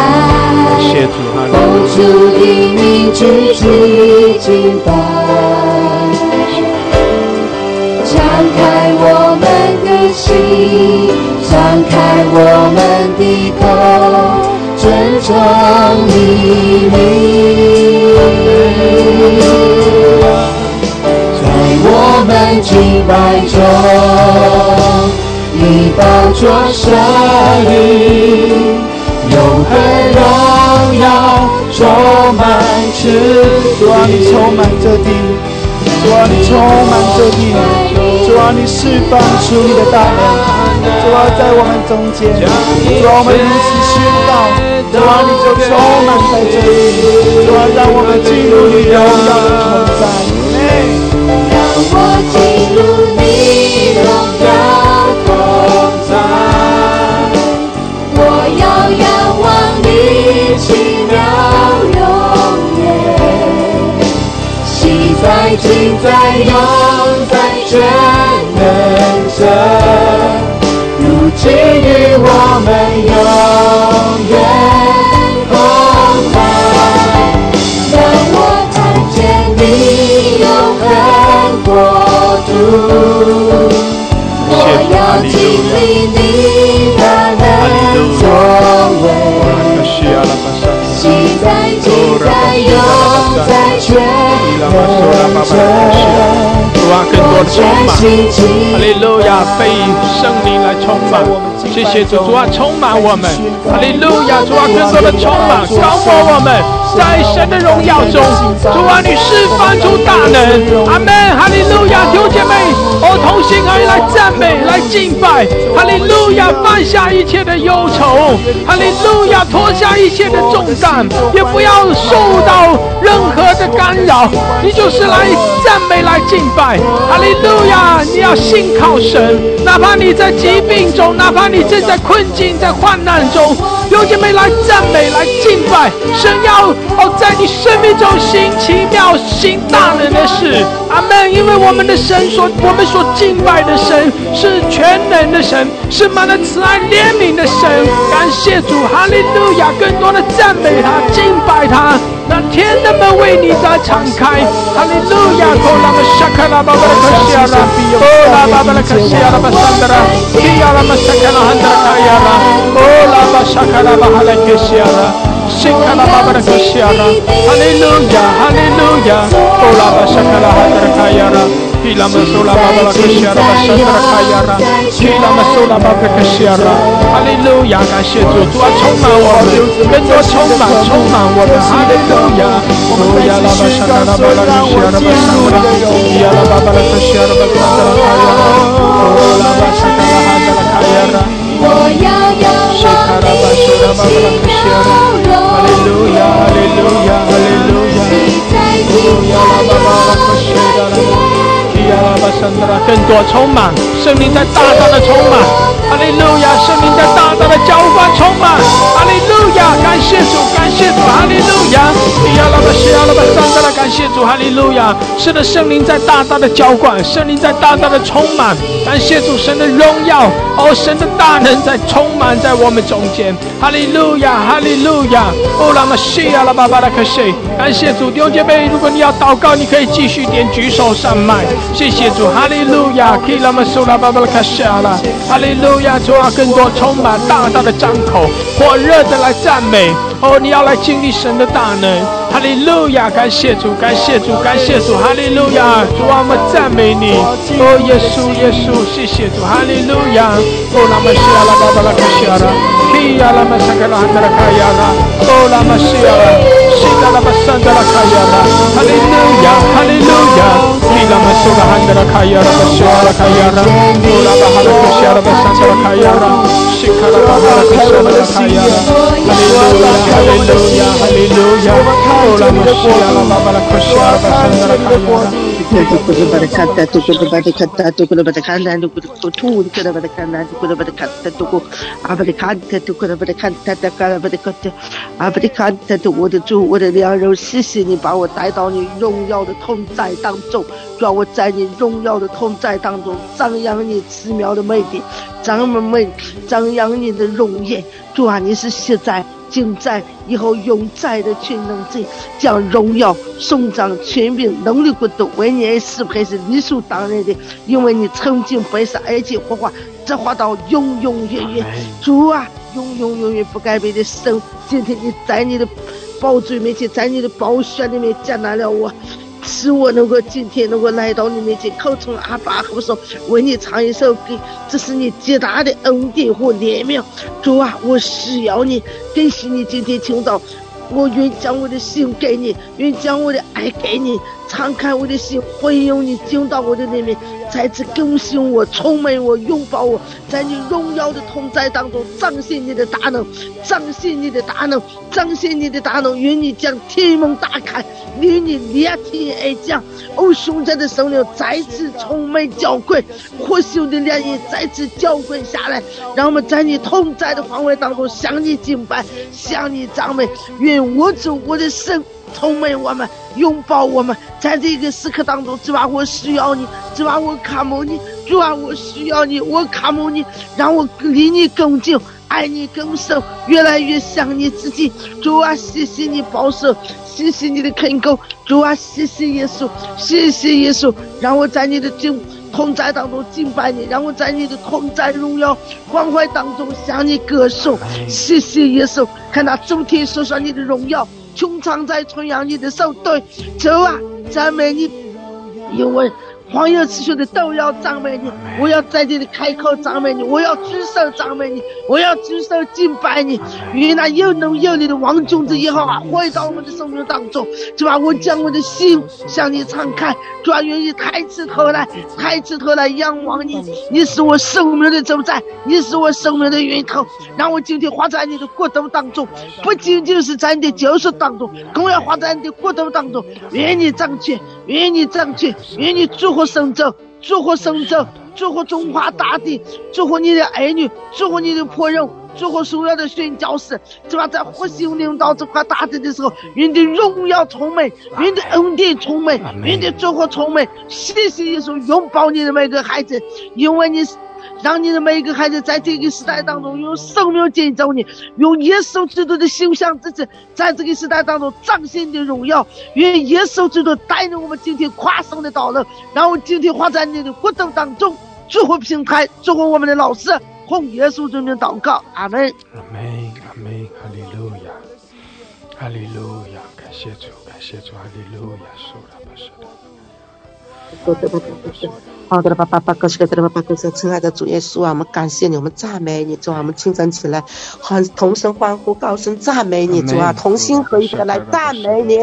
感谢主，哈利奉主的名聚集敬拜。敞开我们的心，敞开我们的口，尊重你名。在我们敬拜中，宝座设立，永恒荣耀充满赐主啊，你充满这地，主啊，你充满这地，主啊，你释放出你的大能，主啊，在我们中间，主啊，我们如此宣告，主啊，你就充满在这里，主啊，让我们进入你荣耀的同在。让我进入你荣耀望你奇妙容颜，喜在今在永在全能者，如今与我们永远。主啊，更多的充满。哈利路亚，被圣灵来充满，谢谢主，主啊，充满我们，哈利路亚，主啊，更多的充满，高摩我们，在神的荣耀中，主啊，你释放出大能，阿门，哈利路亚，弟兄姐妹，哦，同心合一来赞美，来敬拜，哈利路亚，放下一切的忧愁，哈利路亚，脱下一切的重担，也不要受到任何的干扰，你就是来赞美，来敬拜，哈利路亚！你要信靠神，哪怕你在疾病中，哪怕你正在困境、在患难中，弟兄姐妹来赞美、来敬拜，神要在你生命中行奇妙、行大能的事，阿门！因为我们的神所我们所敬拜的神是全能的神，是满了慈爱怜悯的神，感谢主，哈利路亚！更多的赞美他、敬拜他。让天的门为你在敞开，哈利路亚！哦，拉巴沙卡拉巴巴拉克西亚拉，哦，拉巴巴拉克西亚拉巴桑德拉，比亚拉马沙卡拉汉德拉卡亚拉，哦，拉巴沙卡拉巴哈拉克西亚拉，辛卡拉巴巴拉克西亚拉，哈利路亚，哈利路亚！哦，拉巴沙卡拉汉德拉卡亚拉。希拉玛苏拉巴巴拉克西亚拉巴沙德拉卡亚拉，希拉玛苏拉巴巴拉克西亚拉，哈利路亚！感谢主，主啊，充满我们，更多充满，充满我们，哈利路亚！哦呀拉巴沙卡拉巴拉克西亚拉巴沙德拉，呀拉巴巴拉克西亚拉巴沙德拉卡亚拉，哦拉巴沙卡拉哈德拉卡亚拉。我要巴巴拉克西亚拉，哈利路亚，哈利路亚，哈利路亚，哦呀拉巴巴拉克西亚拉，基亚拉巴圣德拉，更多充满，圣灵在大大的充满。哈利路亚，圣灵在大大的浇灌充满。哈利路亚，感谢主，感谢主，哈利路亚。咿呀啦吧，西呀啦吧，上达啦，感谢主，哈利路亚。是的，圣灵在大大的浇灌，圣灵在大大的充满。感谢主，神的荣耀，哦，神的大能在充满在我们中间。哈利路亚，哈利路亚。哦，拉玛西呀啦吧吧啦克西。感谢主，弟兄姐妹，如果你要祷告，你可以继续点举手上麦。谢谢主，哈利路亚。基拉玛苏拉巴巴拉克西呀啦，哈利路。亚主啊，更多充满大大的张口，火热的来赞美哦！你要来经历神的大能，哈利路亚！感谢主，感谢主，感谢主，哈利路亚！主啊，我们赞美你哦！耶稣，耶稣，谢谢主，哈利路亚！哦，拉玛西亚拉巴巴拉卡西亚拉，基亚拉玛萨格拉汉德拉卡亚拉，哦，拉玛西亚拉卡亚拉，哦，拉巴哈拉卡西亚拉巴桑德。Kayara, Shikara Baba Kashana Kayara, Hallelujah, Hallelujah, Hallelujah, Ola Mashiach, Baba Kashara Basandra Kayara. 都，我的主，我的良人，谢谢你把我带到你荣耀的同在当中，让我在你荣耀的同在当中，张扬你奇妙的魅力。张美张扬你的容颜，主啊，你是现在。今在以后永在的全能者，将荣耀、颂赞、权柄、能力、国度为你而赐配是理所当然的，因为你曾经被杀，而且活化，这话到永永远远。主啊，永永远远不改变的神，今天你在你的宝座面前，在你的宝血里面接纳了我。使我能够今天能够来到你面前，口称阿爸和说，为你唱一首歌，这是你极大的恩典和怜悯。主啊，我需要你，感谢你今天听到，我愿将我的心给你，愿将我的爱给你，敞开我的心，欢迎你进到我的里面。再次更新我，充满我，拥抱我，在你荣耀的同在当中彰显你的大能，彰显你的大能，彰显你的大能。愿你将天门打开，与你裂天而降。哦，雄在的圣灵再次充满浇灌，火熊的烈焰再次浇灌下来，让我们在你同在的范围当中向你敬拜，向你赞美。愿我主我的神。充满我们，拥抱我们，在这个时刻当中，主啊，我需要你，主啊，我看慕你，主啊，我需要你，我看慕你，让我离你更近，爱你更深，越来越像你自己。主啊，谢谢你保守，谢谢你的肯够，主啊，谢谢耶稣，谢谢耶稣，让我在你的敬同在当中敬拜你，让我在你的同在荣耀关怀当中向你歌颂。谢谢耶稣，看那主天说说你的荣耀。穹苍在春阳你的手，对，走啊，赞美你，因为。黄有师兄的都要赞美你，我要在这里开口赞美你，我要举手赞美你，我要举手敬拜你。原来有能有力的王种子也好啊，回到我们的生命当中，是吧？我将我的心向你敞开，主要愿意抬起头来，抬起头来仰望你。你是我生命的主宰，你是我生命的源头。让我今天活在你的国度当中，不仅仅是在你的救赎当中，更要活在你的国度当中。愿你掌权，愿你掌权，愿你祝福。神州，祝福神州，祝福中华大地，祝福你的儿女，祝福你的仆人，祝福所有的宣教士，是吧？在复兴领导这块大地的时候，愿的荣耀充满，愿的恩典充满，愿的祝福充满。谢谢耶稣，拥抱你的每个孩子，因为你。让你的每一个孩子在这个时代当中用生命建造你，用耶稣基督的形象之子，在这个时代当中彰显你的荣耀。愿耶稣基督带领我们今天跨省的道路，让我们今天活在你的国度当中，祝福平台，祝福我们的老师，奉耶稣之名祷告，阿门。阿门，阿门，哈利路亚，哈利路亚，感谢主，感谢主，哈利路亚，受了不是的。好的，爸爸，爸，哥是的，爸爸，哥是亲爱的主耶稣啊，我们感谢你，我们赞美你，主啊，我们清晨起来，欢同声欢呼，高声赞美你，主啊，同心合一的来赞美你。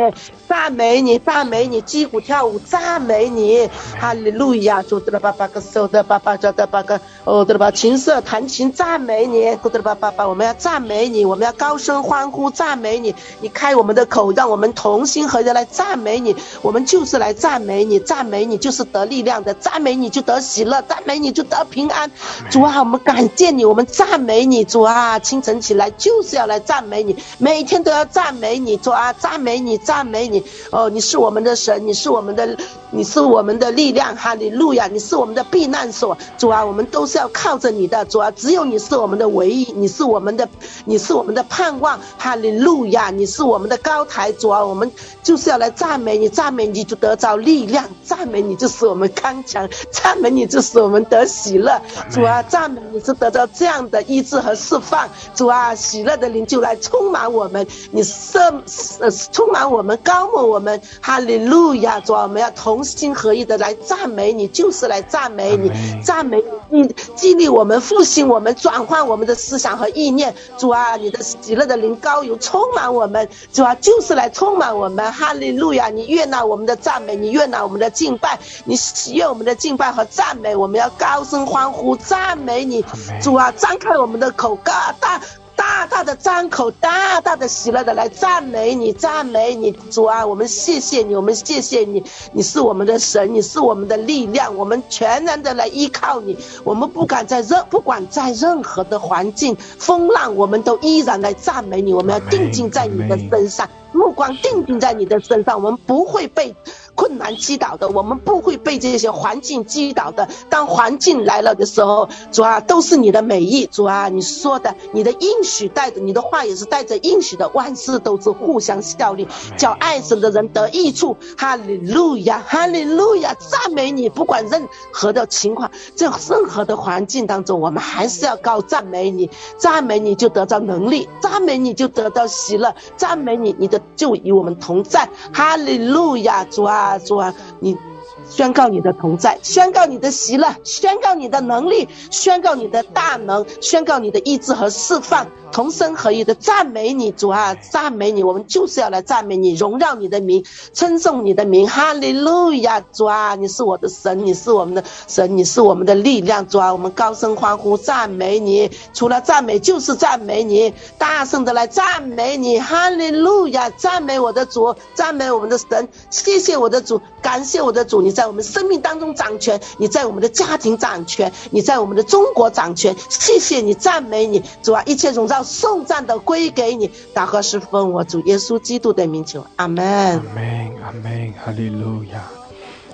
赞美你，赞美你，击鼓跳舞，赞美你，哈利路亚！主的爸爸个，手的爸爸，叫的爸个，哦的吧，琴瑟弹琴，赞美你，主的爸爸爸，我们要赞美你，我们要高声欢呼，赞美你，你开我们的口，让我们同心合一来赞美你，我们就是来赞美你，赞美你就是得力量的，赞美你就得喜乐，赞美你就得平安。主啊，我们感谢你，我们赞美你，主啊，清晨起来就是要来赞美你，每天都要赞美你，主啊，赞美你，赞美你。哦，你是我们的神，你是我们的，你是我们的力量，哈利路亚！你是我们的避难所，主啊，我们都是要靠着你的，主啊，只有你是我们的唯一，你是我们的，你是我们的盼望，哈利路亚！你是我们的高台，主啊，我们就是要来赞美你，赞美你就得着力量，赞美你就使我们刚强，赞美你就使我们得喜乐，主啊，赞美你是得到这样的医治和释放，主啊，喜乐的灵就来充满我们，你圣呃充满我们高。我们。哈利路亚，主啊，我们要同心合一的来赞美你，就是来赞美你，赞美。你，激励我们，复兴我们，转换我们的思想和意念。主啊，你的喜乐的灵高油充满我们，主啊，就是来充满我们。哈利路亚，你悦纳我们的赞美，你悦纳我们的敬拜，你喜悦我们的敬拜和赞美，我们要高声欢呼赞美你。主啊，张开我们的口，大大。大大的张口，大大的喜乐的来赞美你，赞美你，主啊，我们谢谢你，我们谢谢你，你是我们的神，你是我们的力量，我们全然的来依靠你，我们不敢在任，不管在任何的环境风浪，我们都依然来赞美你，我们要定睛在你的身上，目光定睛在你的身上，我们不会被。困难击倒的，我们不会被这些环境击倒的。当环境来了的时候，主啊，都是你的美意。主啊，你说的，你的应许带着你的话也是带着应许的，万事都是互相效力，叫爱神的人得益处。哈利路亚，哈利路亚，赞美你！不管任何的情况，在任何的环境当中，我们还是要高赞美你，赞美你就得到能力，赞美你就得到喜乐，赞美你，你的就与我们同在。哈利路亚，主啊。主啊，你。宣告你的同在，宣告你的喜乐，宣告你的能力，宣告你的大能，宣告你的意志和释放，同声合一的赞美你，主啊，赞美你，我们就是要来赞美你，荣耀你的名，称颂你的名，哈利路亚，主啊，你是我的神，你是我们的神，你是我们的力量，主啊，我们高声欢呼赞美你，除了赞美就是赞美你，大声的来赞美你，哈利路亚，赞美我的主，赞美我们的神，谢谢我的主，感谢我的主，你。在我们生命当中掌权，你在我们的家庭掌权，你在我们的中国掌权。谢谢你，赞美你，主啊，一切荣耀颂赞都归给你。大和是奉我主耶稣基督的名求，阿门。阿门，阿门，哈利路亚。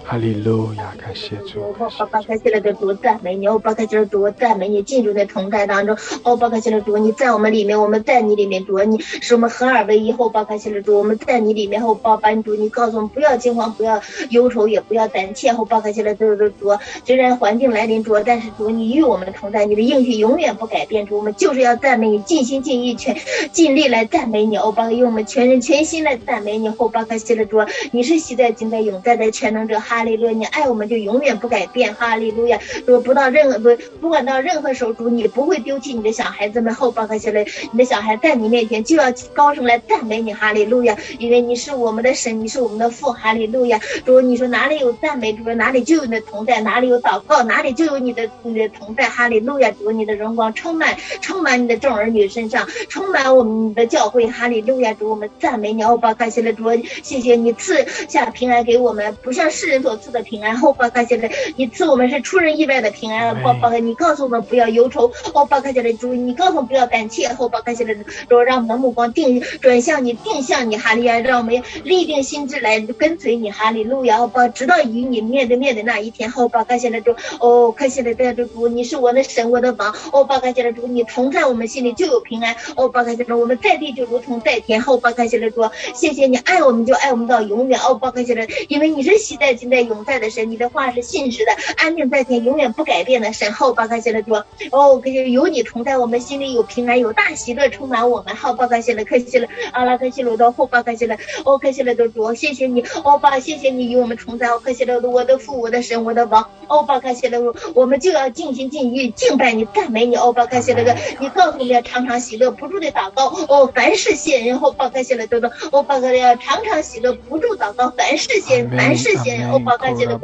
哈利路亚，感谢主。哦，爸爸开起来的主赞美你，哦，爸开起来主赞美你，进入在同在当中。哦，爸开起来主，你在我们里面，我们在你里面主，你是我们合二为一。后爸开起来主，我们在你里面。后爸爸主，你告诉我们不要惊慌，不要忧愁，也不要胆怯。后爸开起来主主主，虽然环境来临主，但是主你与我们的同在，你的应许永远不改变。主，我们就是要赞美你，尽心尽意全尽力来赞美你。哦，爸用我们全人全心来赞美你。后爸开起来主，你是昔在今在永在的全能者。哈哈利路亚，你爱我们就永远不改变，哈利路亚。果不到任何不不管到任何时候主，你不会丢弃你的小孩子们。后巴克西勒，你的小孩在你面前就要高声来赞美你，哈利路亚，因为你是我们的神，你是我们的父，哈利路亚。主，你说哪里有赞美，主哪里就有你的同在；哪里有祷告，哪里就有你的你的同在，哈利路亚。主，你的荣光充满充满你的众儿女身上，充满我们的教会，哈利路亚。主，我们赞美你，后巴克西勒，主，谢谢你赐下平安给我们，不像世人所赐的。平安后，巴卡现在你赐我们是出人意外的平安。巴巴卡，你告诉我们不要忧愁。哦，巴卡现在主，你告诉我们不要胆怯。后，巴卡现在主，让我们的目光定转向你，定向你，哈利亚，让我们立定心智来跟随你，哈利路亚。哦，巴，直到与你面对面的那一天。后，巴卡现在主，哦，看现在在这主，你是我的神，我的王。哦，巴卡现在主，你同在我们心里就有平安。哦，巴卡现在我们在地就如同在天。后，巴卡现在主，谢谢你爱我们就爱我们到永远。哦，巴卡现在因为你是喜在今在永在的神，你的话是信实的，安定在天，永远不改变的神。后巴卡谢了说，哦，可是有你同在，我们心里有平安，有大喜乐充满我们。好，巴卡谢了，可惜了，阿拉克西罗多后巴卡谢了，哦，可惜了的主，谢谢你，哦巴，谢谢你与我们同在，哦，可惜了我的父，我的神，我的王，哦巴卡谢了，我们就要尽心尽意敬拜你，赞美你，哦巴卡谢了个，你告诉我们要常常喜乐，不住的祷告，哦，凡事谢，然后巴卡谢了多多，哦巴卡要常常喜乐，不住祷告，凡事谢，凡事谢，哦巴卡谢了，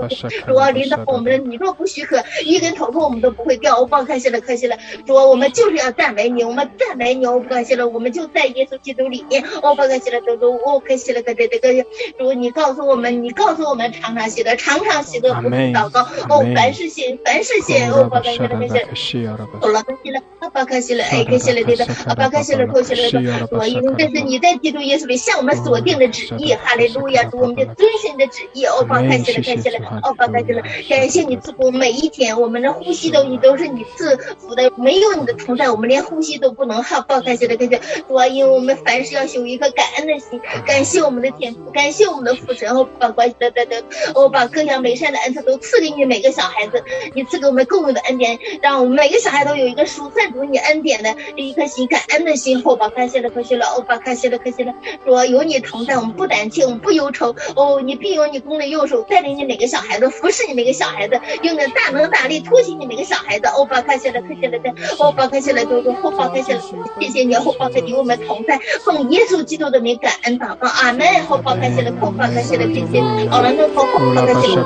主啊，领导我们，你若不许可，一根头发我们都不会掉，哦巴卡谢了，可惜了，主啊，我们就是要赞美你，我们赞美你，哦巴卡谢了，我们就在耶稣基督里。面，哦巴卡谢了，都都，哦可惜了，个这这个，主你告诉我们，你告诉我们常常喜乐，常常喜乐，不住祷告，哦凡事谢，凡事谢，哦巴卡谢了，可惜了，好了，可惜了，阿巴卡谢了，哎，可惜了，对的，阿巴卡谢了，可惜了，主啊，因为这是你在基督耶稣里向我们所定的旨意，哈利路亚，主我们就遵循你的旨意，哦巴卡谢了，感谢了，哦巴卡谢了，感谢你赐福每一天，我们的呼吸都你都是你赐福的，没有你的同在，我们连呼吸都不能，哈，巴卡谢了，感谢，主啊，因为我们凡事要修一颗感恩的心，感谢我们的天父，感谢我们的父神，哦把关系的的的，哦把各样美善的恩赐都赐给你每个小孩子，你赐给我们共有的恩典，让我们每个小孩都有一个属赞主你恩典的一颗心，感恩的心，后把感谢了，可惜了，哦把感谢了，可惜了，主啊有你同在，我们不胆怯，我们不忧愁，哦你必有你公的右手带领你每个小孩子，服侍你每个小孩子，用你大能大力托起你每个小孩子，哦把感谢了，可惜了的，哦把感谢了，多多后把感谢了，谢谢你，后把感谢我们同在，奉耶稣基督的名感恩祷告，阿门，后把感谢了，后把感谢了，谢谢，好了，那后后把感谢了。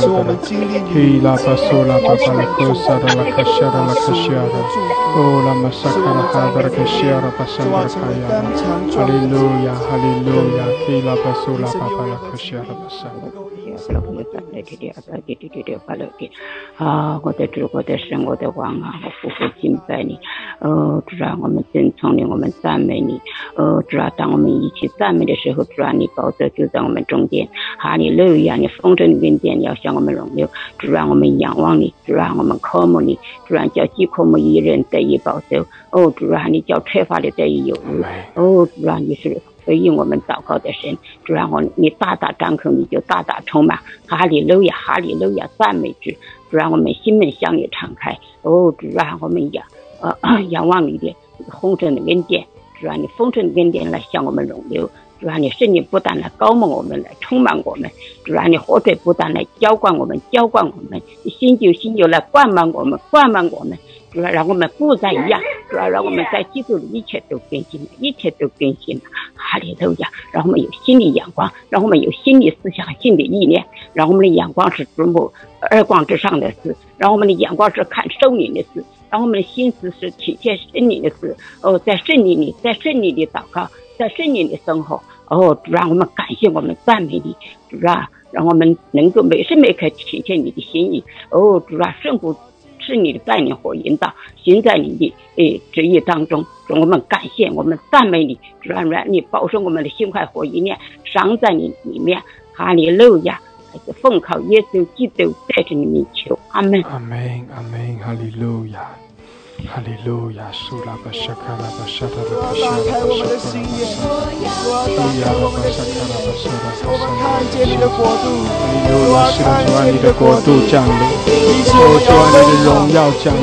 使我们经历你，拉巴苏拉巴巴拉库萨达拉。卡西亚拉卡西亚拉，哦拉玛萨卡拉哈达拉卡西亚拉巴桑达卡亚，哈利路亚哈利路亚，啊，我的主，我的神，我的王啊，我夫妇敬拜你。呃，主啊，我们尊崇你，我们赞美你。呃，主啊，当我们一起赞美的时候，主啊，你宝座就在我们中间。哈利路亚，你丰盛的恩典要向我们荣耀。主啊，我们仰望你，主啊，我们渴慕你，主啊，叫饥渴慕一人得以保守。哦，主啊，你叫缺乏的得以有余。哦，主啊，你是。回应我们祷告的神，主让我你大大张口，你就大大充满。哈利路亚，哈利路亚，赞美主。主让我们心门向你敞开。哦，主让我们仰呃 *coughs* 仰望你的丰盛的恩典，主让你丰盛的恩典来向我们容流。主让你圣灵不断来高蒙我们，来充满我们。主让你活水不断来浇灌我们，浇灌我们。新酒新酒来灌满我们，灌满我们。主要让我们不再一样，主要让我们在基督里一切都更新了，一切都更新了。哈利路亚！让我们有新的眼光，让我们有新的思想、新的意念，让我们的眼光是注目二光之上的事，让我们的眼光是看圣灵的事，让我们的心思是体现圣灵的事。哦，在圣灵里，在圣灵里祷告，在圣灵的生活。哦，主让我们感谢我们赞美你，主啊，让我们能够每时每刻体现你的心意。哦，主啊，圣父。是你的带领和引导，行在你的诶旨意当中。我们感谢，我们赞美你，主愿愿你保守我们的心怀和意念，伤在你里面。哈利路亚，还是奉靠耶稣基督带着你们求，阿门。阿门，阿门，哈利路亚。哈利路亚，苏拉巴沙卡拉巴沙达拉巴沙拉巴沙拉巴沙拉巴沙拉巴沙拉巴看见你的国度，哈利路亚，是的，主啊，你的国度降临，主啊，你的荣耀降临，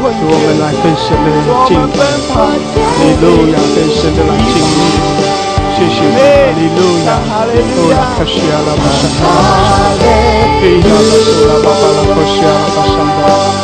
我们来更深的敬拜，哈利路亚，更深的来敬拜，谢谢主，哈利路亚，哦，拉卡西亚拉巴沙卡拉巴沙，嘿，拉巴苏拉巴巴拉卡西亚拉巴沙拉。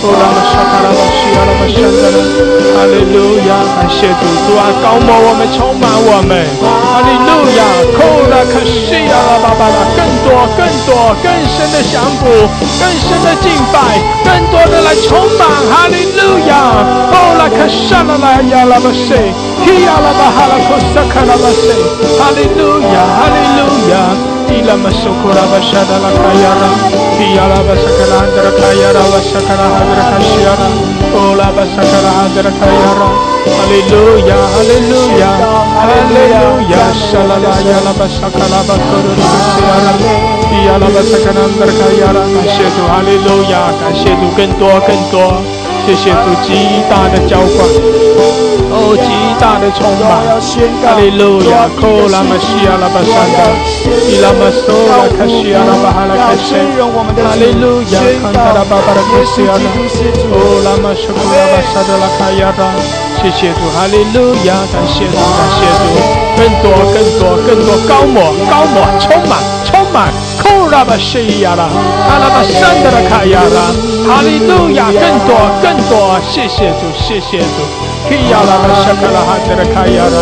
哦，拉玛沙卡拉巴西亚拉巴沙达拉，哈利路亚，感谢主，主啊，高摩我们，充满我们，哈利路亚，哦，拉卡西亚拉巴巴拉，更多，更多，更深的降服，更深的敬拜，更多的来充满，哈利路亚，哦，拉卡沙拉拉亚拉巴西。哈利路亚，哈利路亚，哈利路亚，Kila masukura bashada la kayara. Kiyala basakala andra kayara basakala hadra kashiara. Ola basakala hadra kayara. Hallelujah, hallelujah, hallelujah. Shalala yala basakala bakuru kashiara. Kiyala basakala andra kayara. 感谢主，哈利路亚，感谢主，更多更多。 谢谢主极大的浇灌，哦，极大的充满，哈利路亚，克拉玛西亚。拉巴山达，伊拉玛苏拉卡西亚。拉巴哈拉卡西，哈利路亚，康达拉巴巴拉卡西亚。拉，哦，拉玛什库拉巴沙德拉卡亚。拉，谢谢主，哈利路亚，感谢主，感谢主，更多更多更多高抹高抹充满充满。拉巴西亚拉，阿拉巴山德拉卡亚拉，哈利路亚，更多更多，谢谢主，谢谢主，基亚拉巴沙卡拉哈德拉卡亚拉，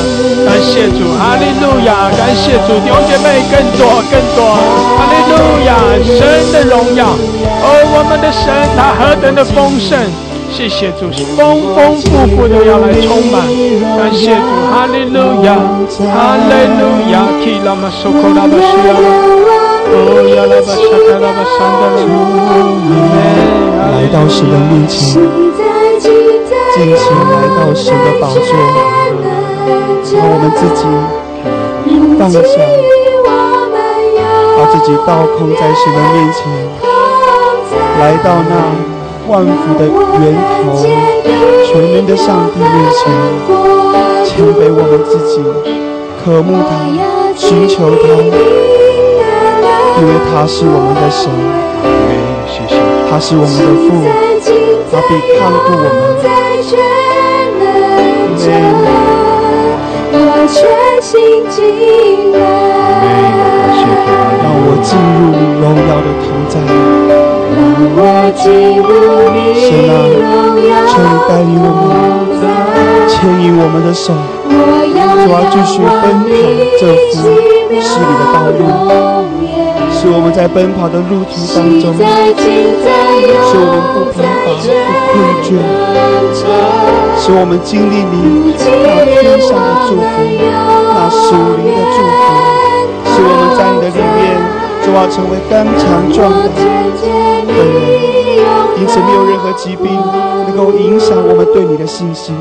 感谢主，哈利路亚，感谢主，弟兄姐妹，更多更多，哈利路亚，神的荣耀，哦，我们的神他何等的丰盛，谢谢主，丰丰富富的要来充满，感谢主，哈利路亚，哈利路亚，基拉玛苏库拉巴西亚拉。来到神的面前，尽情来到神的宝座，把我们自己放下，把自己倒空在神的面前，来到那万福的源头、全能的上帝面前，谦卑我们自己，渴慕他，寻求他。因为他是我们的神，他是我们的父，他必看顾我们。让我进入你荣耀的同在。神啊，求你带领我们，牵引我们的手，主要，继续奔跑这幅是你的道路。使我们在奔跑的路途当中，使我们不疲乏、不困倦，使我们经历你那天上的祝福、那属灵的祝福，使我们在你的里面，主要成为刚强壮的人，因此没有任何疾病能够影响我们对你的信心。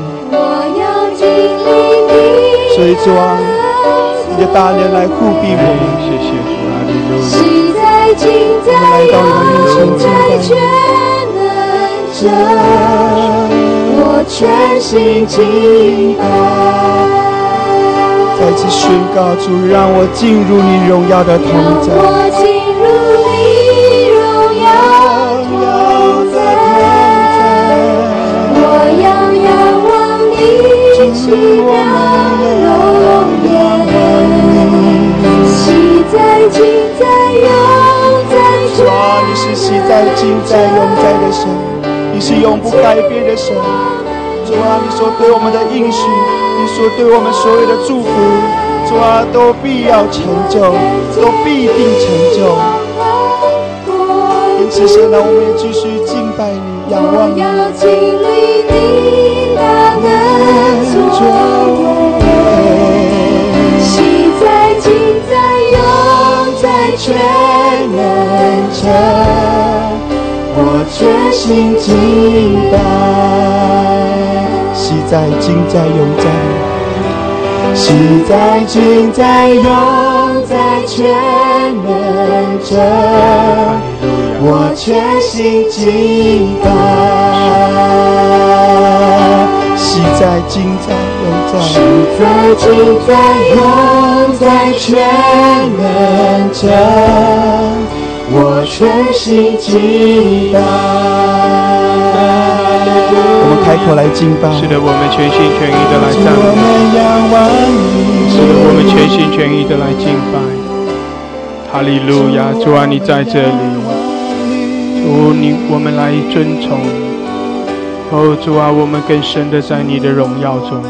所以主啊，你的大能来护庇我们，谢谢。主啊，利路我们来到你的面前，敬拜，我全心敬拜。再次宣告主，让我进入你荣耀的同在。你奇妙容颜，喜在今。喜在、今在、永在的神，你是永不改变的神。主啊，你所对我们的应许，你所对我们所有的祝福，主啊，都必要成就，都必定成就。因此，神啊，我们也继续敬拜你，仰望你。心敬拜，喜在、今在、永在，喜在、今在、永在，全能者。我全心敬拜，喜在、今在、永在，喜在、今在、永在，全能者。我全心敬拜。我们开口来敬拜。是的，我们全心全意的来赞美。是的，我们全心全意的来敬拜。哈利路亚！主啊，你在这里。主你，我们来尊崇。哦，主啊，我们更深的在你的荣耀中。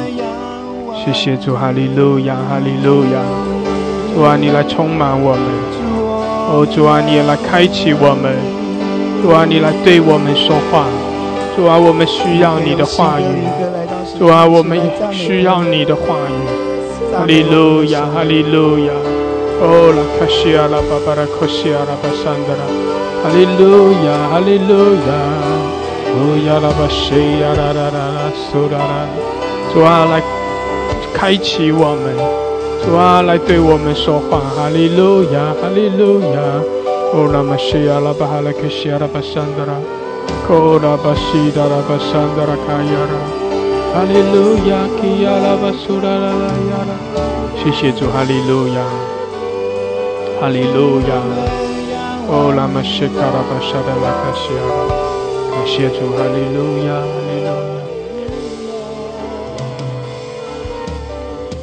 谢谢主，哈利路亚，哈利路亚。主啊，你来充满我们。哦，主啊，你也来开启我们，主啊，你来对我们说话，主啊，我们需要你的话语，主啊，我们需要你的话语，哈利路亚，哈利路亚，哦，拉卡西亚拉巴巴拉卡西亚拉巴桑德拉，哈利路亚，哈利路亚，主啊来开启我们，主啊来对我们说话，哈利路亚，哈利路亚，哦拉玛西亚拉巴哈拉科西亚拉巴桑德拉，哦拉巴西达拉巴桑德拉卡亚拉，哈利路亚，基亚拉巴苏拉拉拉亚拉，谢谢主，哈利路亚。哈利路亚！哦，拉玛西卡拉巴沙达拉卡西亚，感谢主，哈利路亚，哈利路亚。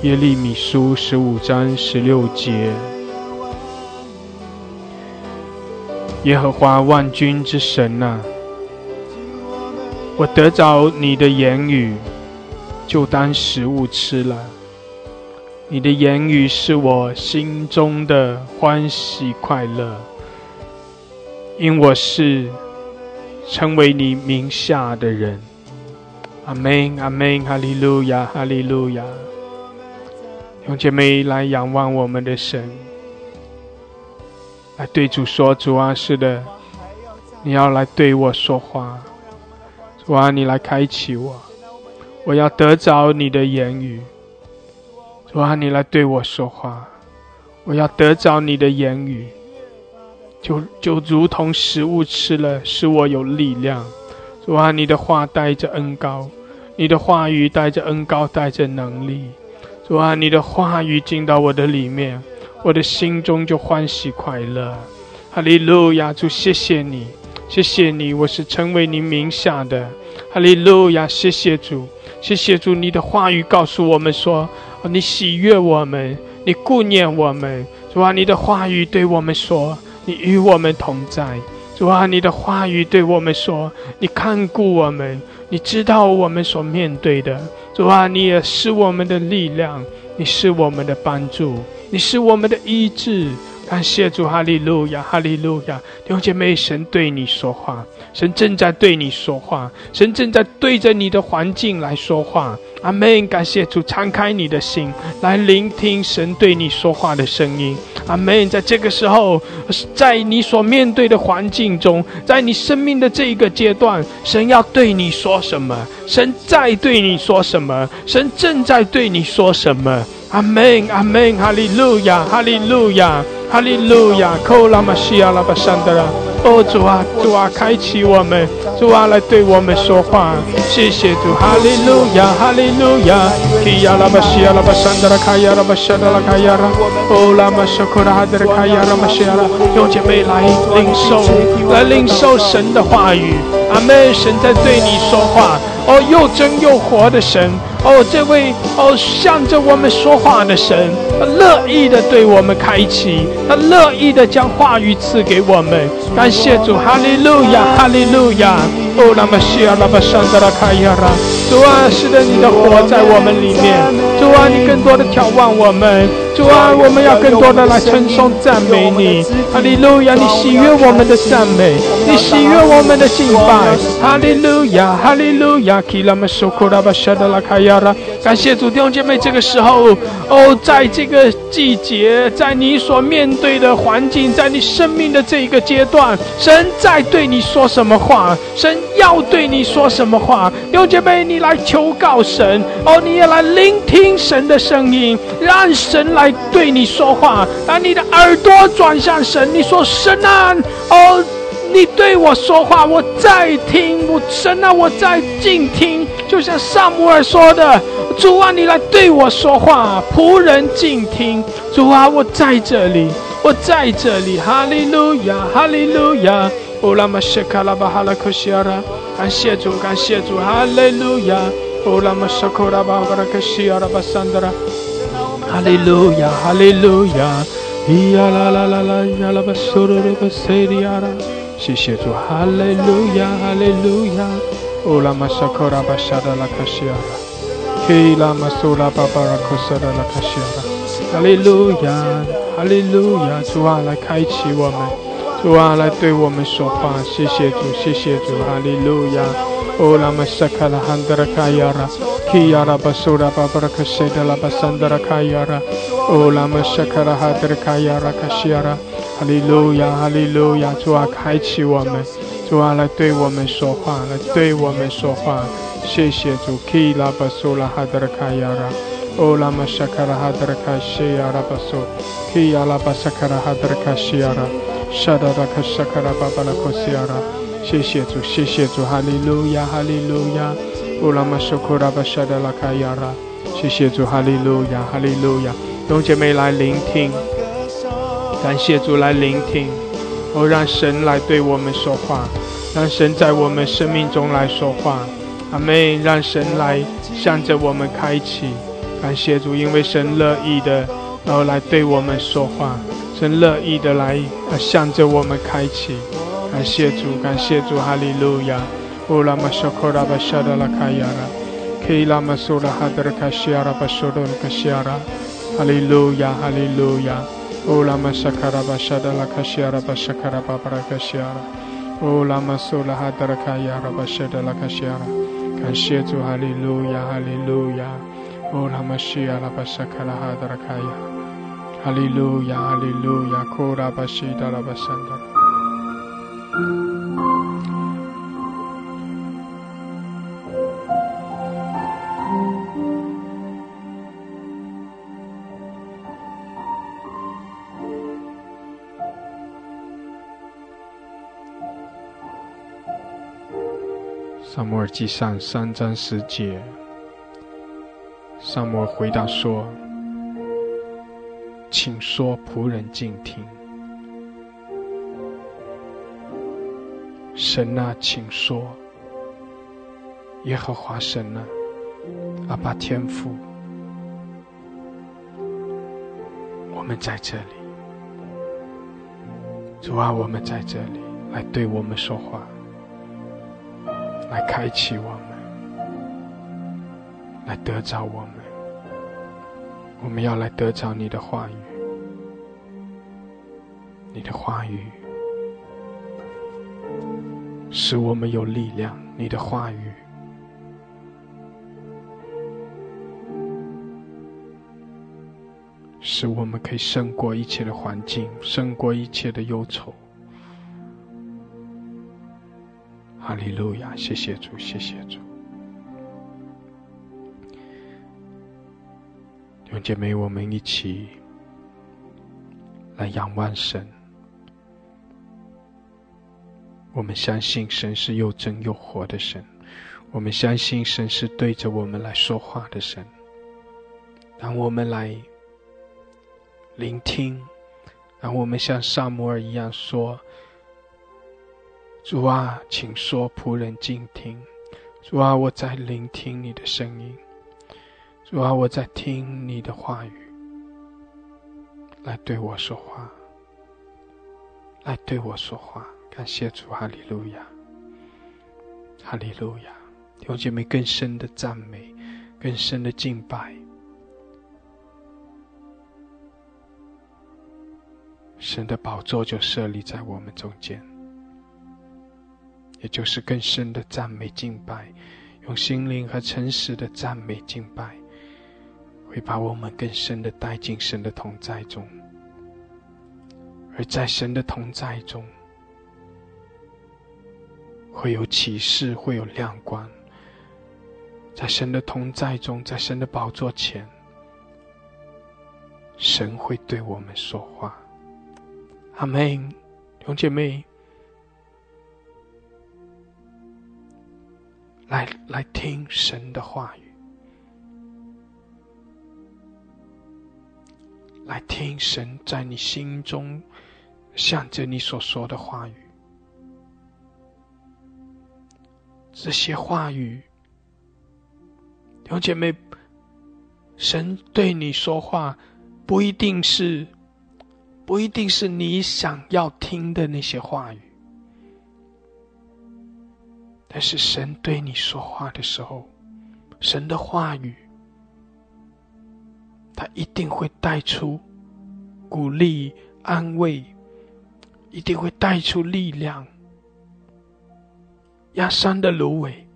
耶利米书十五章十六节：耶和华万军之神啊，我得着你的言语，就当食物吃了。你的言语是我心中的欢喜快乐，因我是成为你名下的人。阿门，阿门，哈利路亚，哈利路亚。用姐妹来仰望我们的神，来对主说：主啊，是的，你要来对我说话。主啊，你来开启我，我要得着你的言语。主啊，你来对我说话，我要得着你的言语，就就如同食物吃了，使我有力量。主啊，你的话带着恩高，你的话语带着恩高，带着能力。主啊，你的话语进到我的里面，我的心中就欢喜快乐。哈利路亚，主，谢谢你，谢谢你，我是成为你名下的。哈利路亚，谢谢主，谢谢主，你的话语告诉我们说。你喜悦我们，你顾念我们，主啊，你的话语对我们说，你与我们同在，主啊，你的话语对我们说，你看顾我们，你知道我们所面对的，主啊，你也是我们的力量，你是我们的帮助，你是我们的医治。感谢主，哈利路亚，哈利路亚！弟兄姐妹，神对你说话，神正在对你说话，神正在对着你的环境来说话。阿门！感谢主，敞开你的心来聆听神对你说话的声音。阿门！在这个时候，在你所面对的环境中，在你生命的这一个阶段，神要对你说什么？神在对你说什么？神正在对你说什么？阿门！阿门！哈利路亚！哈利路亚！哈利路亚！扣拉玛西亚拉巴山德拉，哦主啊，主啊，开启我们，主啊，来对我们说话。谢谢主，哈利路亚，哈利路亚。基亚拉巴西亚拉巴山德拉卡亚拉巴沙德拉卡亚拉，哦拉玛沙库拉哈德拉卡亚拉玛西亚拉，用姐妹来领受，来领受神的话语。阿门！神在对你说话，哦，又真又活的神。哦，这位哦，向着我们说话的神，乐意的对我们开启，他乐意的将话语赐给我们。感谢主，哈利路亚，哈利路亚。哦，那么西亚，那么山德拉卡亚拉，主啊，使得，你的活在我们里面。主啊，你更多的眺望我们。主啊，我们要更多的来称颂赞美你。哈利路亚，你喜悦我们的赞美，你喜悦我们的敬拜。哈利路亚，哈利路亚。基拉么苏库拉巴沙德拉卡亚拉，感谢主弟兄姐妹，这个时候哦，在这个季节，在你所面对的环境，在你生命的这一个阶段，神在对你说什么话？神。要对你说什么话，弟兄姐妹，你来求告神哦，你也来聆听神的声音，让神来对你说话。把你的耳朵转向神，你说神啊，哦，你对我说话，我在听，我神啊，我在静听。就像萨姆尔说的：“主啊，你来对我说话，仆人静听。主啊，我在这里，我在这里。哈利路亚，哈利路亚。”哦，拉玛谢卡拉巴哈拉克西亚拉，感谢主，感谢主，哈利路亚。哦，拉玛沙库拉巴巴拉克西亚拉巴桑德拉，哈利路亚，哈利路亚。咿呀啦啦啦啦呀啦巴苏鲁鲁巴塞利亚拉，谢谢主，哈利路亚，哈利路亚。哦，拉玛沙克拉巴沙达拉卡西亚拉，嘿拉玛苏拉巴巴拉克沙达拉卡西亚拉，哈利路亚，哈利路亚，主啊，来开启我们。主啊，来对我们说话，谢谢主，谢谢主，哈利路亚。哦，拉玛萨卡拉汉德拉卡亚拉，Kiyara basura babara kaseda la basandara kayara. ola masaka ra hadra kayara kashiara. 哈利路亚，哈利路亚！主啊，开启我们，主啊，来对我们说话，来对我们说话。谢谢主。kiya basura hadra kayara. O lama shakara hadra kashiara basu. Kiyala basakara hadra kashiara. Shadara kashakara babala kosiara. 谢谢主，谢谢主，哈利路亚，哈利路亚。乌拉玛苏库拉巴沙德拉卡亚拉，谢谢主，哈利路亚，哈利路亚。弟姐妹来聆听，感谢主来聆听，哦，让神来对我们说话，让神在我们生命中来说话。阿妹，让神来向着我们开启。感谢主，因为神乐意的，然后来对我们说话，神乐意的来向着我们开启。感谢主，感谢主，哈利路亚。乌拉玛沙库拉巴沙达拉卡亚拉，基拉玛苏拉哈德拉卡西亚拉巴苏多拉卡西亚拉，哈利路亚，哈利路亚。乌拉玛沙卡拉巴沙达拉卡西亚拉巴沙卡拉巴巴拉卡西亚拉，乌拉玛苏拉哈德拉卡亚拉巴沙达拉卡西亚拉，感谢主，哈利路亚，哈利路亚。乌拉玛西亚拉巴沙卡拉哈德拉卡亚，哈利路亚，哈利路亚。库拉巴西达拉巴沙达。萨摩尔记上三章十节，萨摩尔回答说：“请说，仆人静听。神啊，请说。耶和华神啊，阿爸天父，我们在这里。主啊，我们在这里，来对我们说话。”来开启我们，来得着我们。我们要来得着你的话语，你的话语使我们有力量。你的话语使我们可以胜过一切的环境，胜过一切的忧愁。哈利路亚！谢谢主，谢谢主。弟兄姐妹，我们一起来仰望神。我们相信神是又真又活的神，我们相信神是对着我们来说话的神。让我们来聆听，让我们像萨摩尔一样说。主啊，请说，仆人静听。主啊，我在聆听你的声音。主啊，我在听你的话语，来对我说话，来对我说话。感谢主，哈利路亚，哈利路亚。弟兄姐妹，更深的赞美，更深的敬拜，神的宝座就设立在我们中间。也就是更深的赞美敬拜，用心灵和诚实的赞美敬拜，会把我们更深的带进神的同在中。而在神的同在中，会有启示，会有亮光。在神的同在中，在神的宝座前，神会对我们说话。阿门，弟兄姐妹。来，来听神的话语，来听神在你心中向着你所说的话语。这些话语，有姐妹，神对你说话，不一定是，不一定是你想要听的那些话语。但是神对你说话的时候，神的话语，他一定会带出鼓励、安慰，一定会带出力量。压山的芦苇，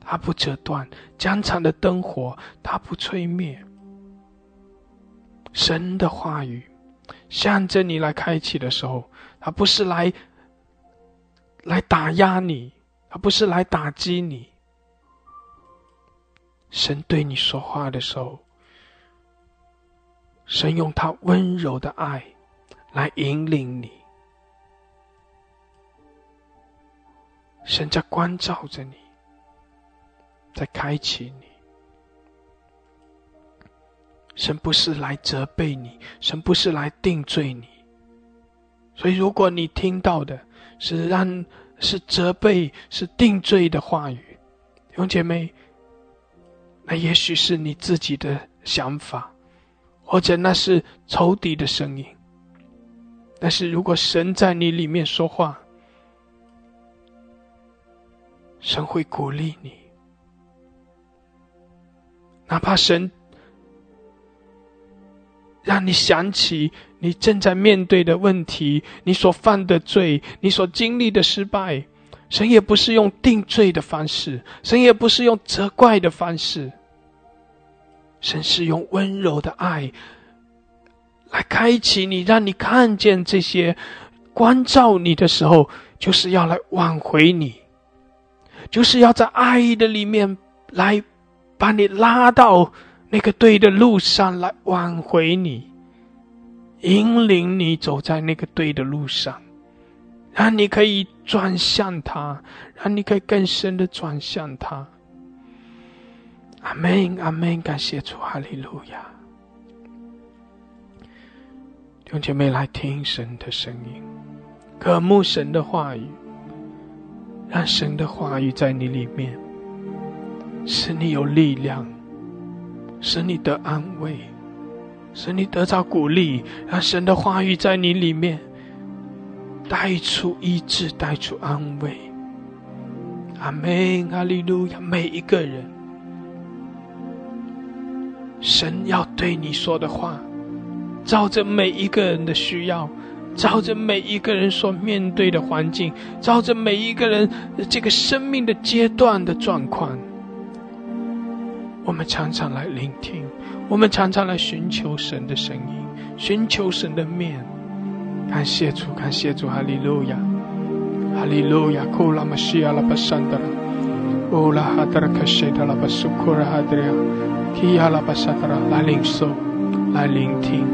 它不折断；江场的灯火，它不吹灭。神的话语向着你来开启的时候，它不是来来打压你，它不是来打击你。神对你说话的时候，神用他温柔的爱来引领你，神在关照着你，在开启你。神不是来责备你，神不是来定罪你。所以，如果你听到的是让是责备、是定罪的话语，弟兄姐妹。那也许是你自己的想法，或者那是仇敌的声音。但是如果神在你里面说话，神会鼓励你，哪怕神让你想起你正在面对的问题，你所犯的罪，你所经历的失败，神也不是用定罪的方式，神也不是用责怪的方式。神是用温柔的爱来开启你，让你看见这些关照你的时候，就是要来挽回你，就是要在爱的里面来把你拉到那个对的路上来挽回你，引领你走在那个对的路上，让你可以转向他，让你可以更深的转向他。阿门，阿门，感谢主，哈利路亚！弟姐妹来听神的声音，渴慕神的话语，让神的话语在你里面，使你有力量，使你得安慰，使你得到鼓励。让神的话语在你里面带出医治，带出安慰。阿门，哈利路亚！每一个人。神要对你说的话，照着每一个人的需要，照着每一个人所面对的环境，照着每一个人这个生命的阶段的状况，我们常常来聆听，我们常常来寻求神的声音，寻求神的面。感谢主，感谢主，哈利路亚，哈利路亚，库拉玛西亚拉巴山德拉，乌拉哈德拉克西德拉巴苏库拉哈德拉。提亚拉巴萨达拉，来领受，来聆听，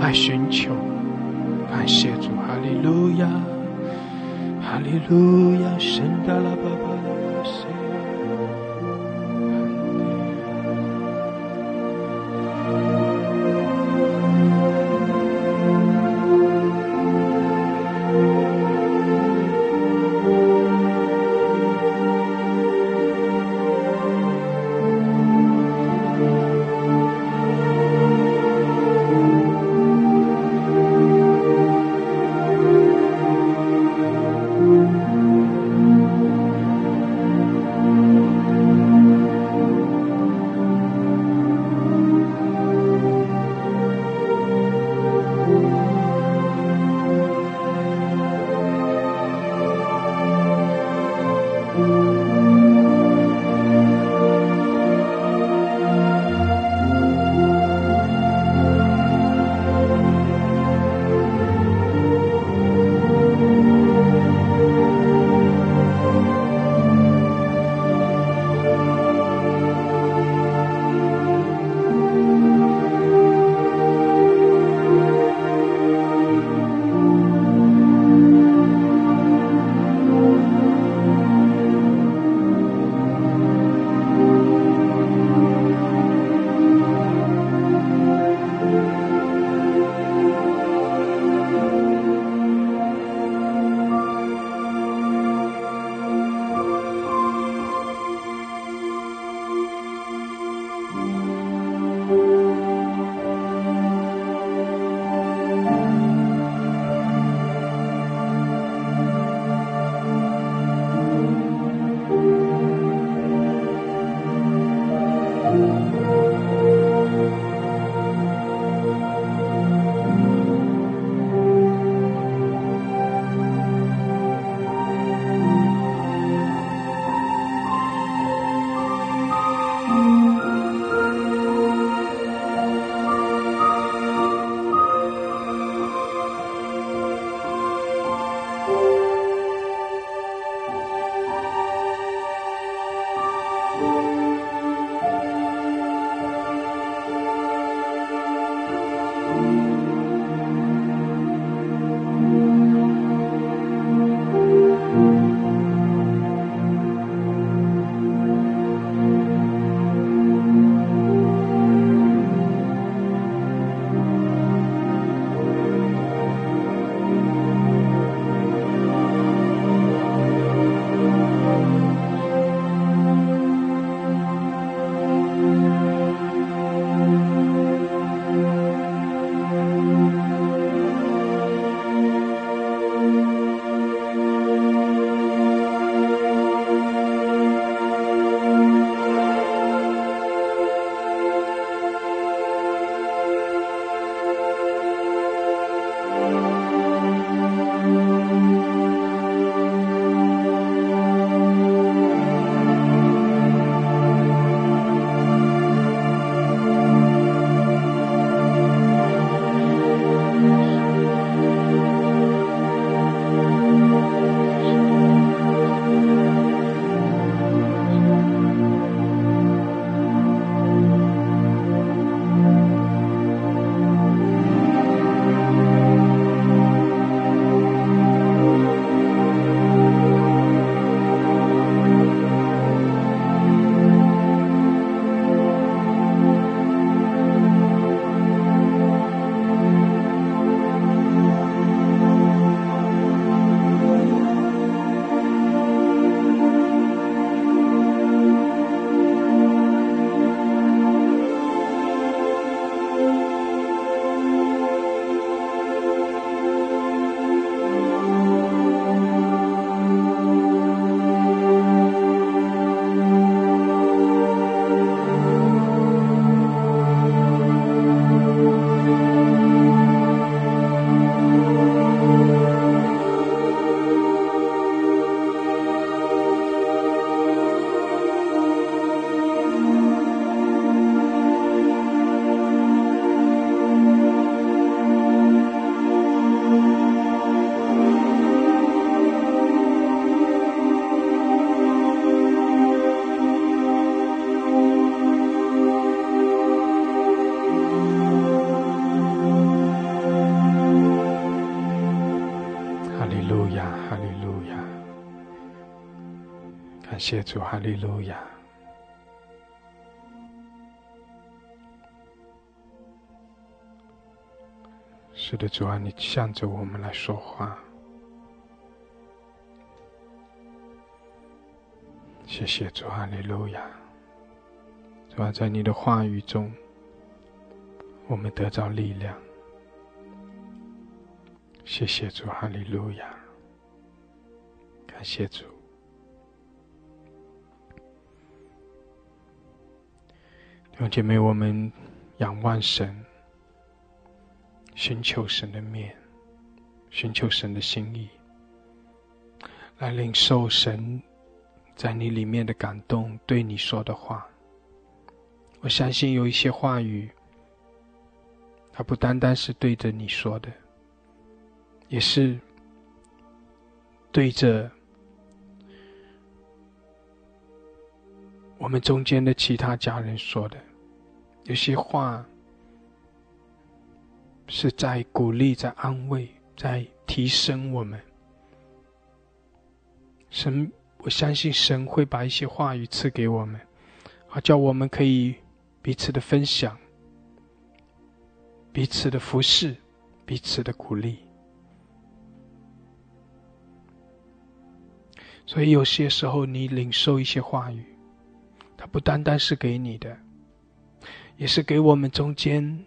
来寻求，感谢主，哈利路亚，哈利路亚，圣达拉巴谢主，哈利路亚。是的，主啊，你向着我们来说话。谢谢主，哈利路亚。主啊，在你的话语中，我们得到力量。谢谢主，哈利路亚。感谢主。用姐妹，我们仰望神，寻求神的面，寻求神的心意，来领受神在你里面的感动，对你说的话。我相信有一些话语，它不单单是对着你说的，也是对着我们中间的其他家人说的。有些话是在鼓励、在安慰、在提升我们。神，我相信神会把一些话语赐给我们，好叫我们可以彼此的分享、彼此的服侍、彼此的鼓励。所以有些时候，你领受一些话语，它不单单是给你的。也是给我们中间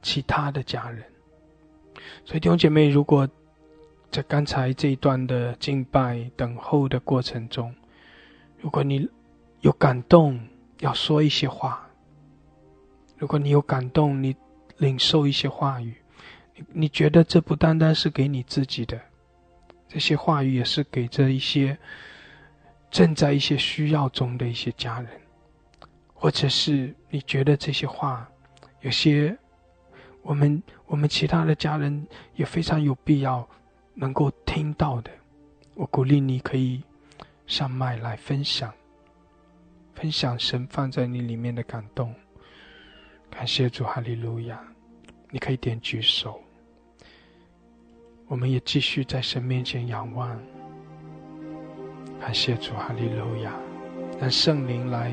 其他的家人，所以弟兄姐妹，如果在刚才这一段的敬拜等候的过程中，如果你有感动，要说一些话；如果你有感动，你领受一些话语，你你觉得这不单单是给你自己的，这些话语也是给这一些正在一些需要中的一些家人。或者是你觉得这些话，有些我们我们其他的家人也非常有必要能够听到的，我鼓励你可以上麦来分享，分享神放在你里面的感动。感谢主，哈利路亚！你可以点举手，我们也继续在神面前仰望。感谢主，哈利路亚！让圣灵来。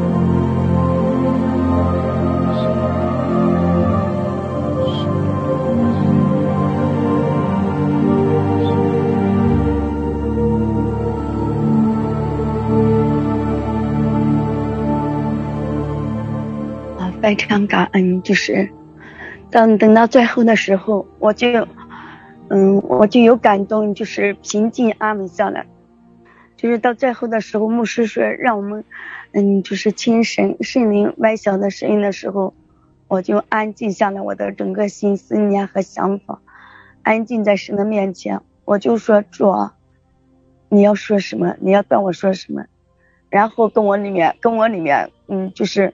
非常感恩，就是等等到最后的时候，我就，嗯，我就有感动，就是平静安稳下来。就是到最后的时候，牧师说让我们，嗯，就是听神圣灵微小的声音的时候，我就安静下来，我的整个心思念和想法，安静在神的面前，我就说主，你要说什么？你要对我说什么？然后跟我里面，跟我里面，嗯，就是。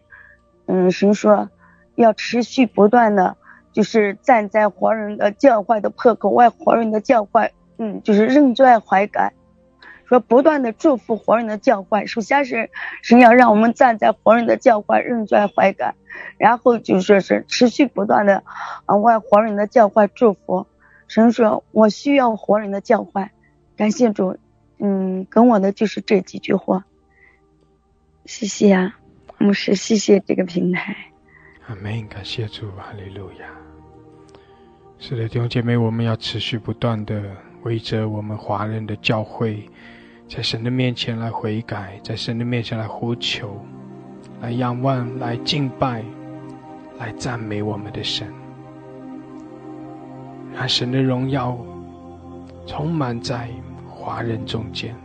嗯，神说要持续不断的，就是站在活人的教坏的破口外，活人的教坏，嗯，就是认罪悔改，说不断的祝福活人的教坏。首先是神要让我们站在活人的教坏，认罪悔改，然后就说是持续不断的啊为活人的教坏祝福。神说我需要活人的教坏，感谢主，嗯，跟我的就是这几句话，谢谢啊。牧师，谢谢这个平台。阿门，感谢主，哈利路亚。是的，弟兄姐妹，我们要持续不断的围着我们华人的教会，在神的面前来悔改，在神的面前来呼求，来仰望，来敬拜，来赞美我们的神，让神的荣耀充满在华人中间。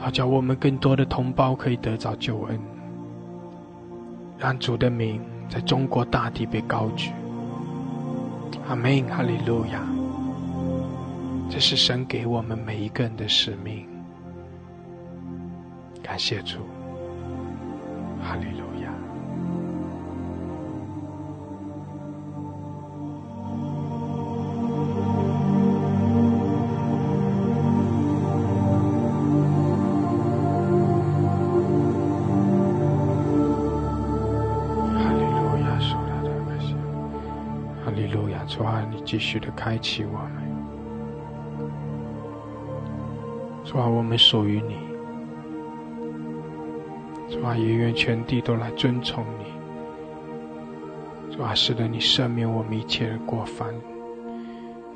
好叫我们更多的同胞可以得着救恩，让主的名在中国大地被高举。阿门，哈利路亚！这是神给我们每一个人的使命。感谢主，哈利路。续的开启我们。主啊，我们属于你。主啊，也愿全地都来尊崇你。主啊，使得你赦免我们一切的过犯，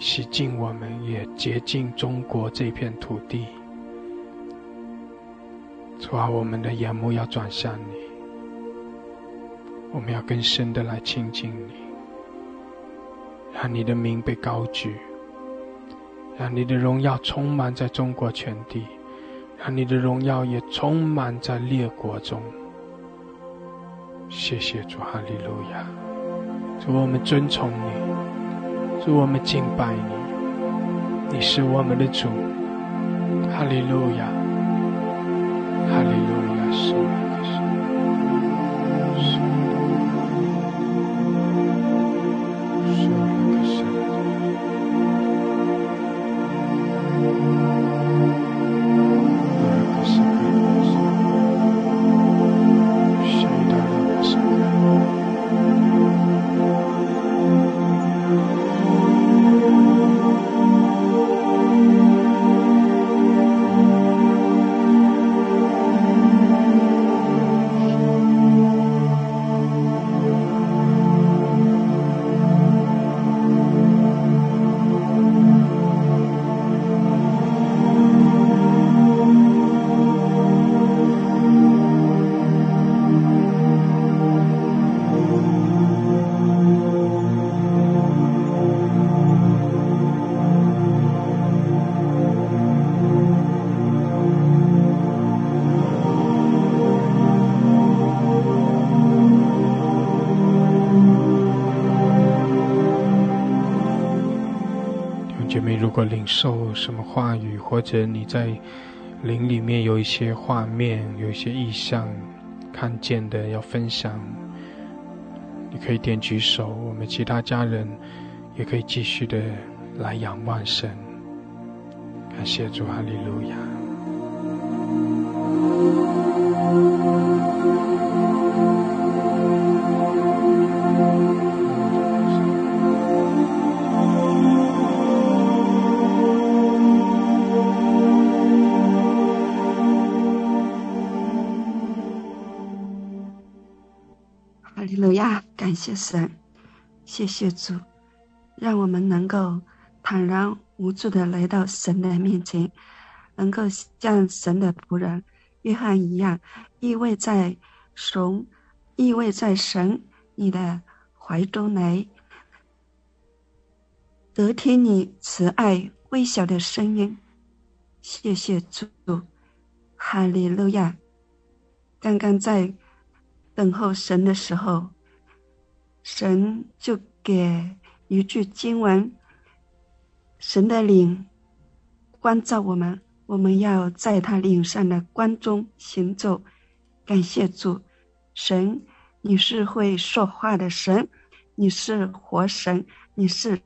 洗净我们，也洁净中国这片土地。主啊，我们的眼目要转向你，我们要更深的来亲近你，让你的名被高举。让你的荣耀充满在中国全地，让你的荣耀也充满在列国中。谢谢主，哈利路亚！主，我们尊崇你，主，我们敬拜你，你是我们的主，哈利路亚，什么话语，或者你在灵里面有一些画面、有一些意象看见的要分享，你可以点举手。我们其他家人也可以继续的来仰望神，感谢主，哈利路亚。神，谢谢主，让我们能够坦然无助的来到神的面前，能够像神的仆人约翰一样，依偎在神，依偎在神你的怀中来，得听你慈爱微小的声音。谢谢主，哈利路亚。刚刚在等候神的时候。神就给一句经文：“神的灵关照我们，我们要在他领上的光中行走。”感谢主，神，你是会说话的神，你是活神，你是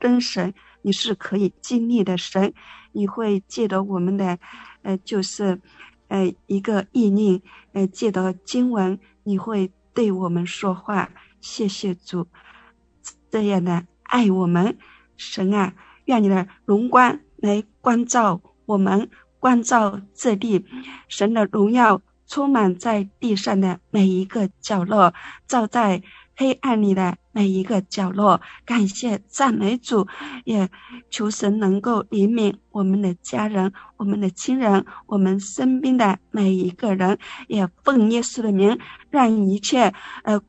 真神，你是可以经历的神。你会借着我们的，呃，就是，呃，一个意念，呃，借着经文，你会对我们说话。谢谢主，这样的爱我们，神啊，愿你的荣光来关照我们，关照这地，神的荣耀充满在地上的每一个角落，照在黑暗里的每一个角落。感谢赞美主，也求神能够怜悯我们的家人、我们的亲人、我们身边的每一个人，也奉耶稣的名，让一切呃。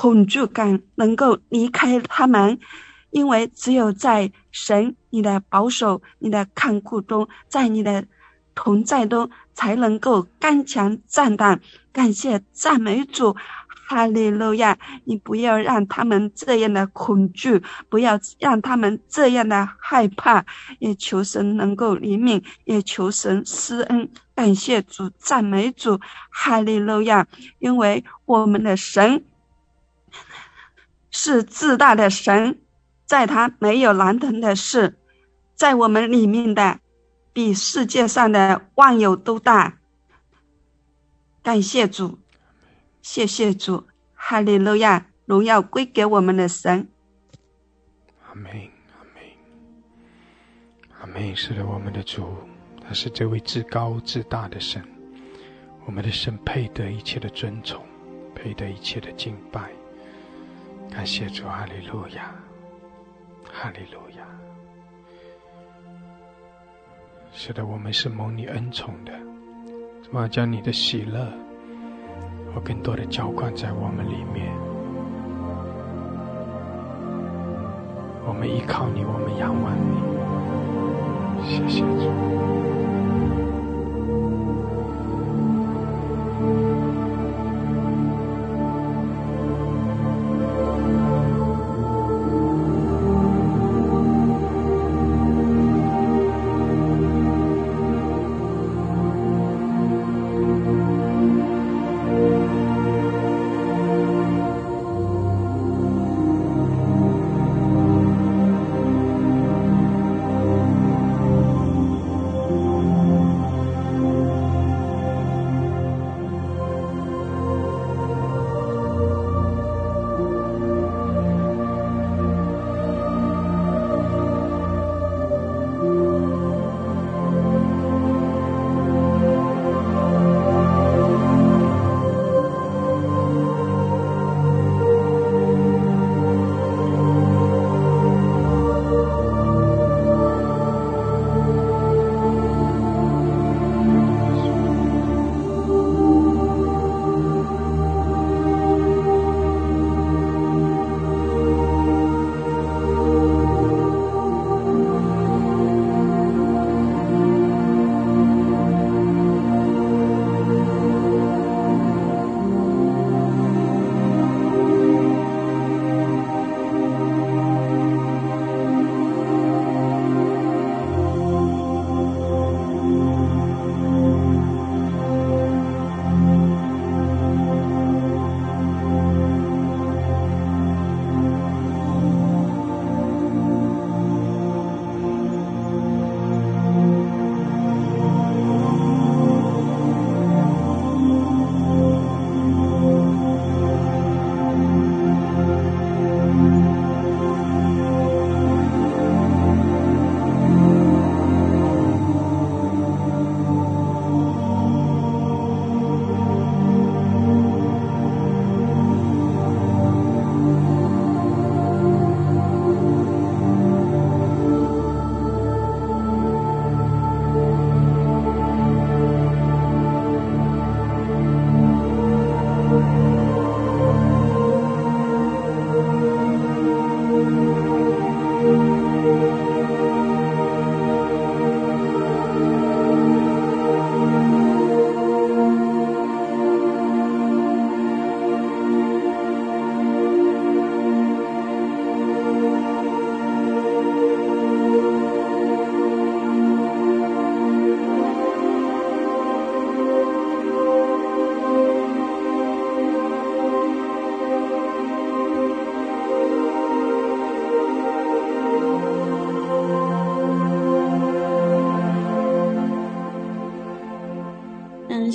恐惧感能够离开他们，因为只有在神你的保守、你的看顾中，在你的同在中，才能够刚强战胆。感谢赞美主，哈利路亚！你不要让他们这样的恐惧，不要让他们这样的害怕。也求神能够怜悯，也求神施恩。感谢主，赞美主，哈利路亚！因为我们的神。是自大的神，在他没有难成的事，在我们里面的比世界上的万有都大。感谢主，谢谢主，哈利路亚，荣耀归给我们的神。阿门，阿门，阿门。是的，我们的主，他是这位至高至大的神，我们的神配得一切的尊崇，配得一切的敬拜。感谢主，哈利路亚，哈利路亚。是的，我们是蒙你恩宠的，主啊，将你的喜乐和更多的浇灌在我们里面。我们依靠你，我们仰望你。谢谢主。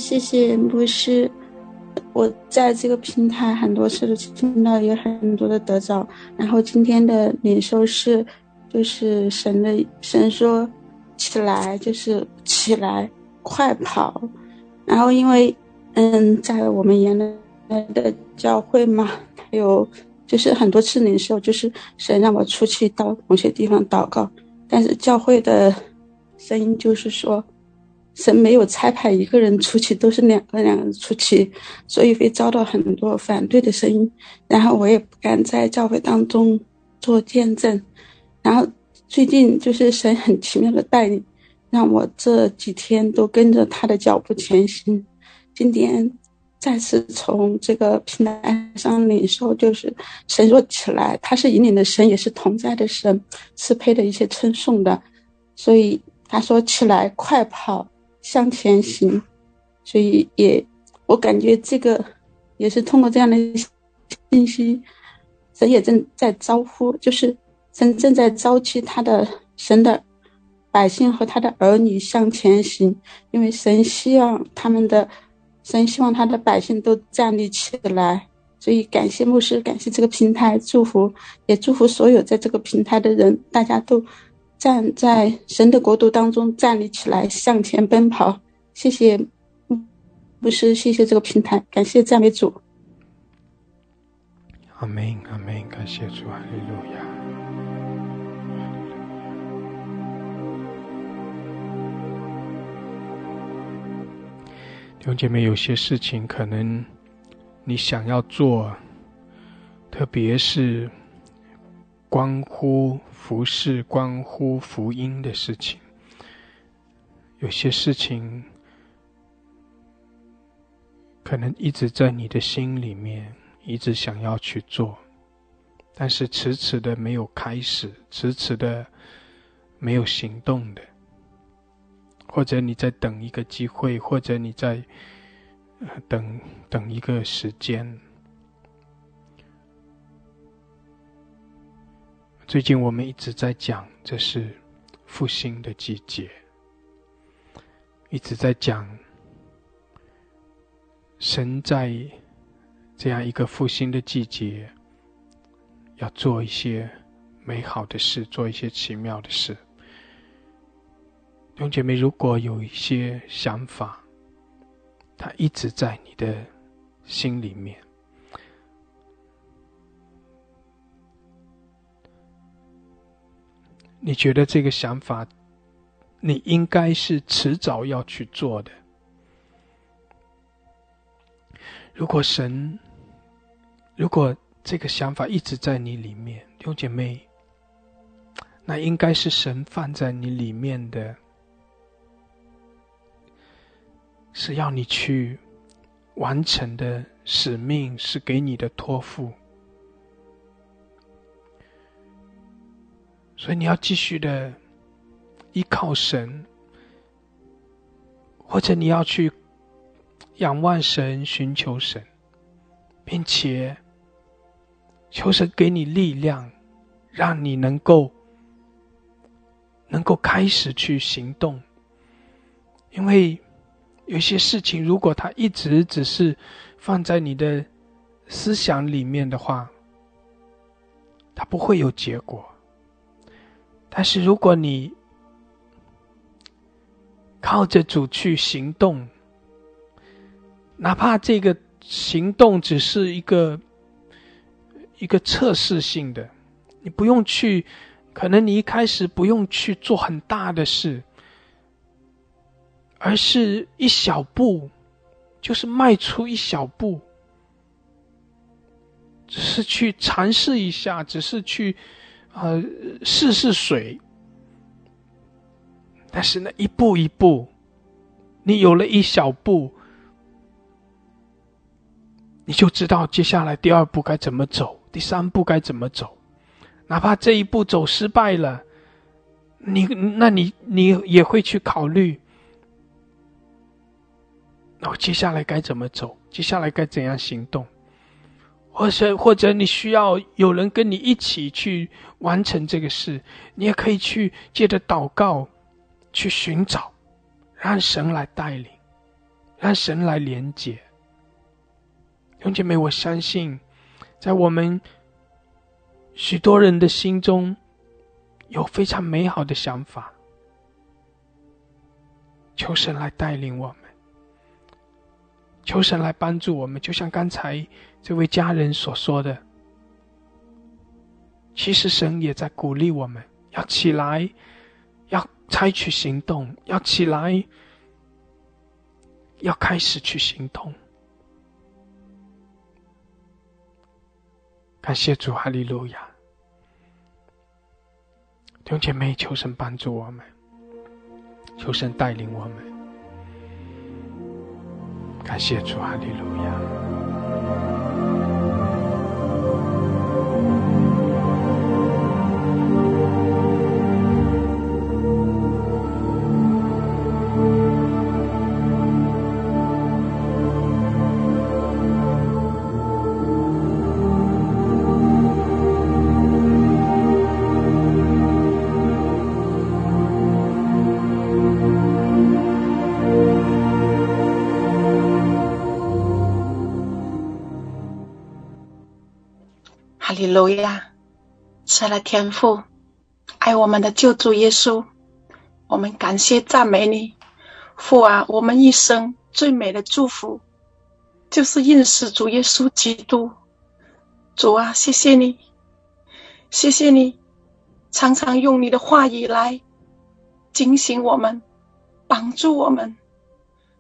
谢谢牧师，我在这个平台很多次都听到有很多的得着，然后今天的领受是，就是神的神说起来就是起来快跑，然后因为嗯在我们原来的教会嘛，还有就是很多次领受就是神让我出去到某些地方祷告，但是教会的声音就是说。神没有差派一个人出去，都是两个两个人出去，所以会遭到很多反对的声音。然后我也不敢在教会当中做见证。然后最近就是神很奇妙的带领，让我这几天都跟着他的脚步前行。今天再次从这个平台上领受，就是神若起来，他是引领的神，也是同在的神，是配的一些称颂的。所以他说起来，快跑。向前行，所以也，我感觉这个也是通过这样的信息，神也正在招呼，就是神正在召集他的神的百姓和他的儿女向前行，因为神希望他们的，神希望他的百姓都站立起来，所以感谢牧师，感谢这个平台，祝福也祝福所有在这个平台的人，大家都站在神的国度当中站立起来，向前奔跑。谢谢牧师，谢谢这个平台，感谢赞美主。阿门，阿门，感谢主，哈利路亚。弟兄姐妹，有些事情可能你想要做，特别是关乎服饰、关乎福音的事情，有些事情可能一直在你的心里面，一直想要去做，但是迟迟的没有开始，迟迟的没有行动的。或者你在等一个机会，或者你在等等一个时间。最近我们一直在讲，这是复兴的季节，一直在讲神在这样一个复兴的季节，要做一些美好的事，做一些奇妙的事。弟兄姐妹，如果有一些想法，它一直在你的心里面，你觉得这个想法，你应该是迟早要去做的。如果神，如果这个想法一直在你里面，弟兄姐妹，那应该是神放在你里面的。是要你去完成的使命，是给你的托付，所以你要继续的依靠神，或者你要去仰望神、寻求神，并且求神给你力量，让你能够能够开始去行动，因为。有些事情，如果它一直只是放在你的思想里面的话，它不会有结果。但是如果你靠着主去行动，哪怕这个行动只是一个一个测试性的，你不用去，可能你一开始不用去做很大的事。而是一小步，就是迈出一小步，只是去尝试一下，只是去，呃，试试水。但是呢，一步一步，你有了一小步，你就知道接下来第二步该怎么走，第三步该怎么走。哪怕这一步走失败了，你那你你也会去考虑。然后接下来该怎么走？接下来该怎样行动？或者或者你需要有人跟你一起去完成这个事，你也可以去借着祷告去寻找，让神来带领，让神来连接。兄姐妹，我相信，在我们许多人的心中有非常美好的想法，求神来带领我们。求神来帮助我们，就像刚才这位家人所说的，其实神也在鼓励我们，要起来，要采取行动，要起来，要开始去行动。感谢主，哈利路亚！弟兄姐妹，求神帮助我们，求神带领我们。感谢主，哈利路亚。路亚！吃了天父，爱我们的救主耶稣，我们感谢赞美你，父啊！我们一生最美的祝福，就是认识主耶稣基督。主啊，谢谢你，谢谢你，常常用你的话语来警醒我们，帮助我们。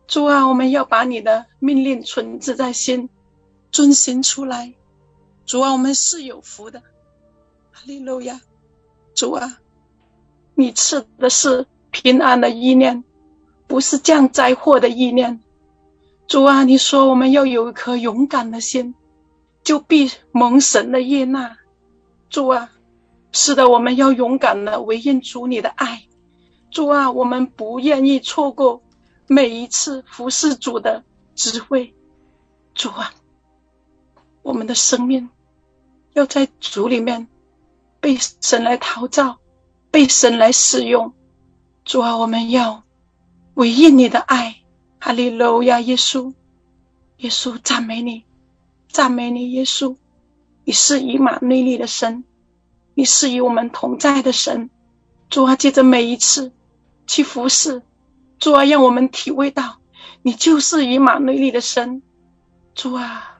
主啊，我们要把你的命令存志在心，遵行出来。主啊，我们是有福的。哈利路亚！主啊，你赐的是平安的意念，不是降灾祸的意念。主啊，你说我们要有一颗勇敢的心，就必蒙神的悦纳。主啊，是的，我们要勇敢的回应主你的爱。主啊，我们不愿意错过每一次服侍主的机会。主啊，我们的生命要在主里面。被神来陶造，被神来使用。主啊，我们要回应你的爱。哈利路亚，耶稣，耶稣，赞美你，赞美你，耶稣，你是以马内利的神，你是与我们同在的神。主啊，借着每一次去服侍，主啊，让我们体会到你就是以马内利的神。主啊，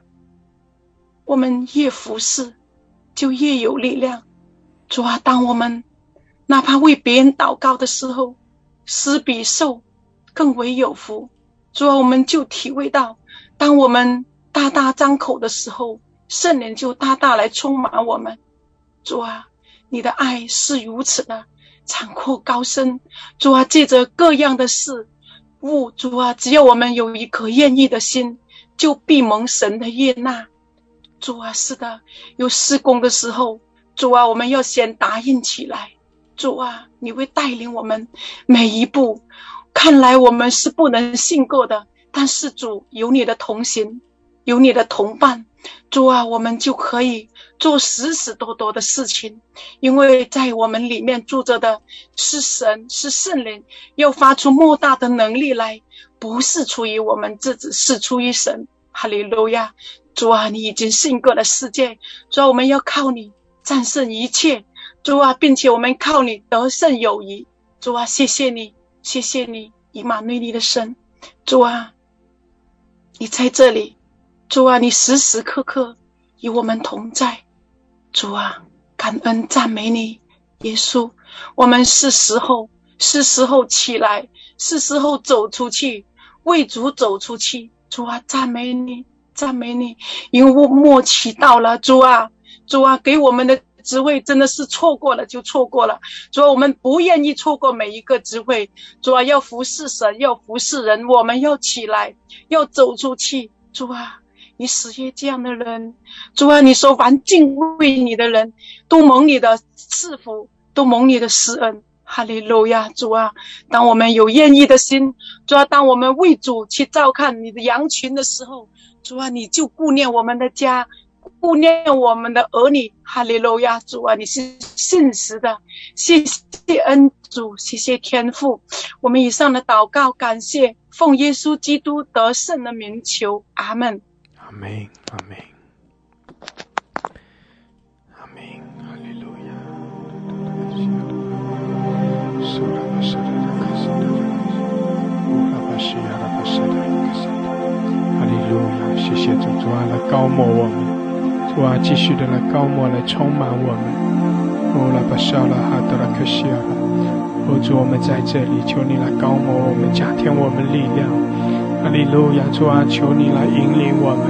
我们越服侍，就越有力量。主啊，当我们哪怕为别人祷告的时候，施比受更为有福。主啊，我们就体会到，当我们大大张口的时候，圣灵就大大来充满我们。主啊，你的爱是如此的广阔高深。主啊，借着各样的事物，主啊，只要我们有一颗愿意的心，就必蒙神的悦纳。主啊，是的，有施工的时候。主啊，我们要先答应起来。主啊，你会带领我们每一步。看来我们是不能信过的，但是主有你的同行，有你的同伴。主啊，我们就可以做许许多多的事情，因为在我们里面住着的是神，是圣灵，要发出莫大的能力来，不是出于我们自己，是出于神。哈利路亚！主啊，你已经胜过了世界，主啊，我们要靠你。战胜一切，主啊，并且我们靠你得胜友谊，主啊，谢谢你，谢谢你，以马内利的神，主啊，你在这里，主啊，你时时刻刻与我们同在，主啊，感恩赞美你，耶稣，我们是时候，是时候起来，是时候走出去，为主走出去，主啊，赞美你，赞美你，因为我末期到了，主啊。主啊，给我们的职位真的是错过了就错过了。主啊，我们不愿意错过每一个职位。主啊，要服侍神，要服侍人，我们要起来，要走出去。主啊，你使业这样的人，主啊，你说凡敬畏你的人都蒙你的赐福，都蒙你的施恩。哈利路亚，主啊，当我们有愿意的心，主啊，当我们为主去照看你的羊群的时候，主啊，你就顾念我们的家。顾念我们的儿女，哈利路亚！主啊，你是信实的，谢谢恩主，谢谢天父。我们以上的祷告，感谢奉耶稣基督得胜的名求，阿门。阿门，阿门，阿门，哈利路亚。哈利路亚，谢谢主，主啊，来高摩我们。主啊，继续的来高摩来充满我们。哦，拉巴沙拉哈德拉克西亚拉，哦主，我们在这里，求你来高摩我们，加添我们力量。哈利路亚，主啊，求你来引领我们。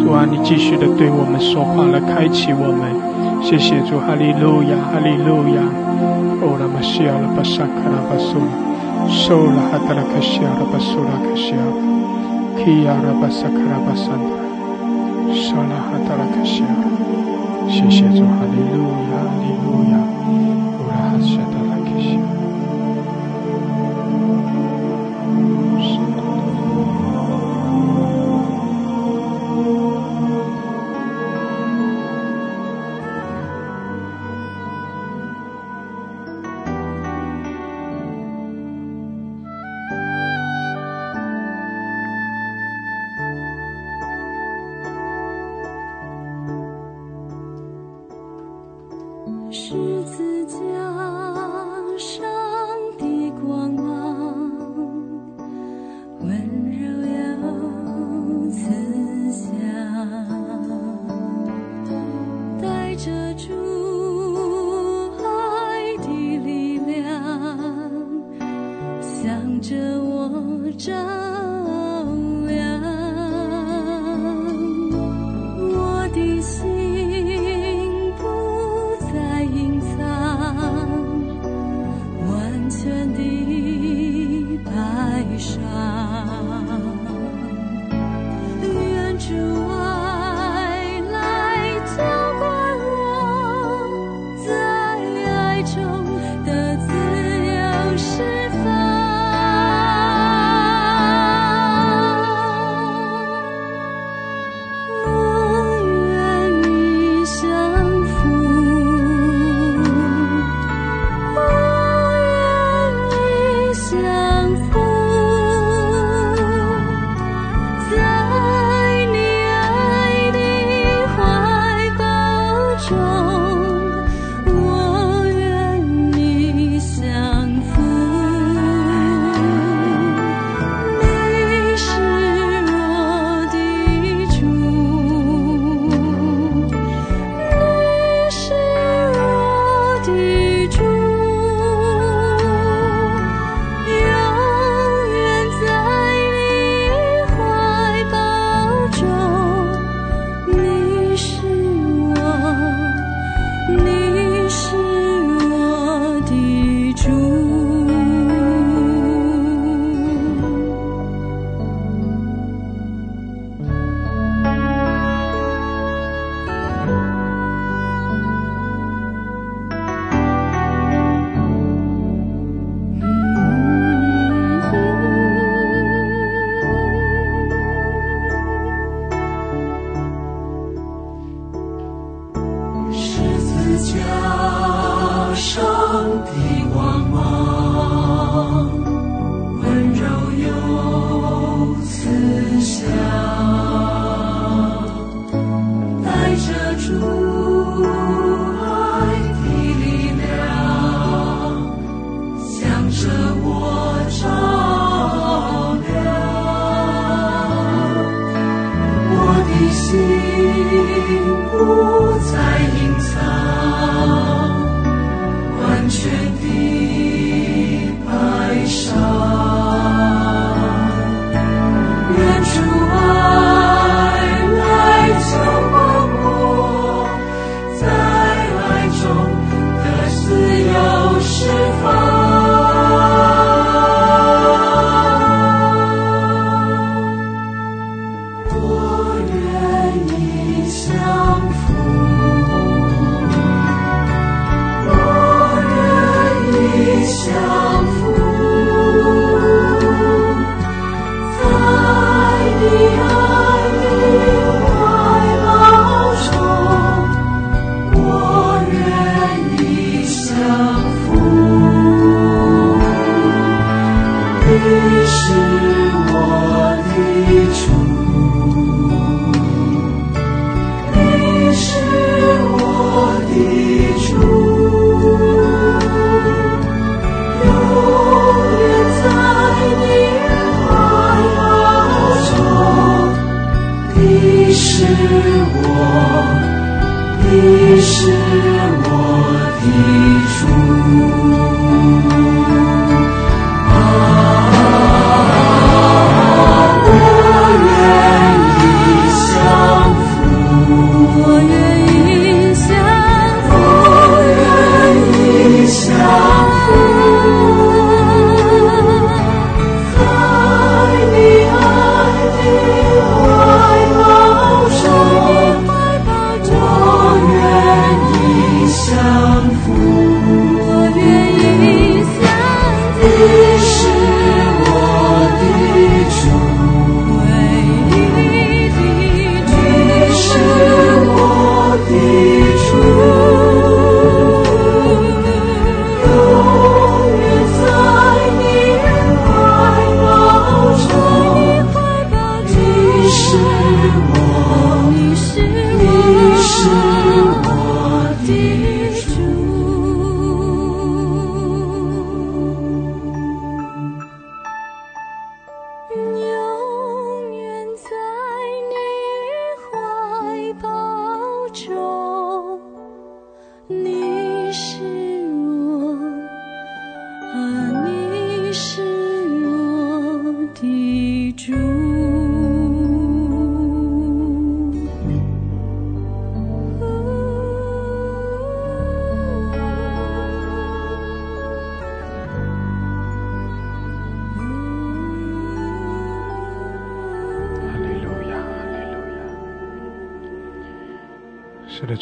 主啊，你继续的对我们说话，来开启我们。谢谢主，哈利路亚，哈利路亚。哦，拉巴西亚拉巴沙卡拉巴苏，受拉哈德拉克西亚拉巴苏拉克西亚，谢谢主，哈利路亚，哈利路亚，乌拉哈沙达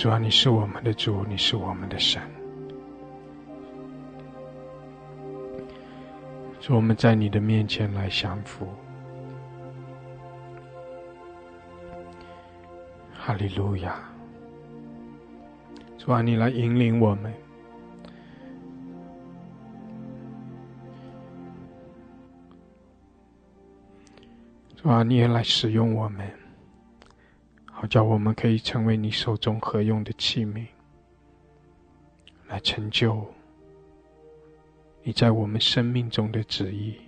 主啊，你是我们的主，你是我们的神。主，我们在你的面前来降服。哈利路亚！主啊，你来引领我们。主啊，你也来使用我们。好叫我们可以成为你手中合用的器皿，来成就你在我们生命中的旨意，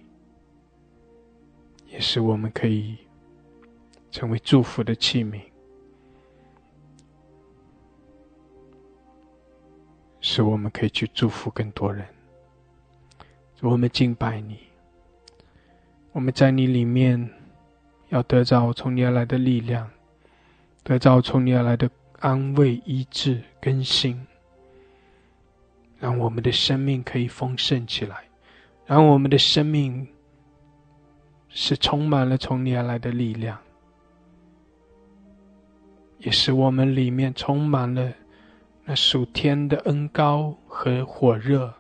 也使我们可以成为祝福的器皿，使我们可以去祝福更多人。我们敬拜你，我们在你里面要得到从你而来的力量。得到从你而来的安慰、医治、更新，让我们的生命可以丰盛起来，让我们的生命是充满了从你而来的力量，也使我们里面充满了那属天的恩高和火热，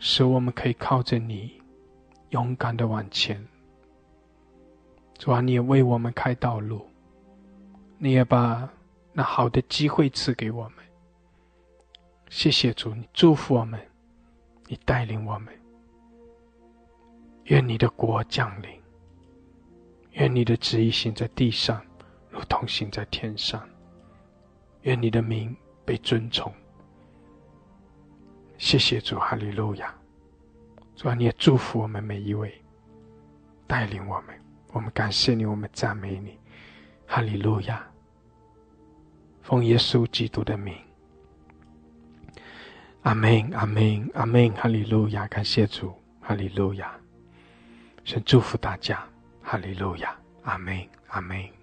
使我们可以靠着你勇敢的往前。主啊，你也为我们开道路。你也把那好的机会赐给我们，谢谢主，你祝福我们，你带领我们，愿你的国降临，愿你的旨意行在地上，如同行在天上。愿你的名被尊崇。谢谢主，哈利路亚！主啊，你也祝福我们每一位，带领我们。我们感谢你，我们赞美你，哈利路亚！奉耶稣基督的名，阿门，阿门，阿门，哈利路亚！感谢主，哈利路亚！神祝福大家，哈利路亚，阿门，阿门。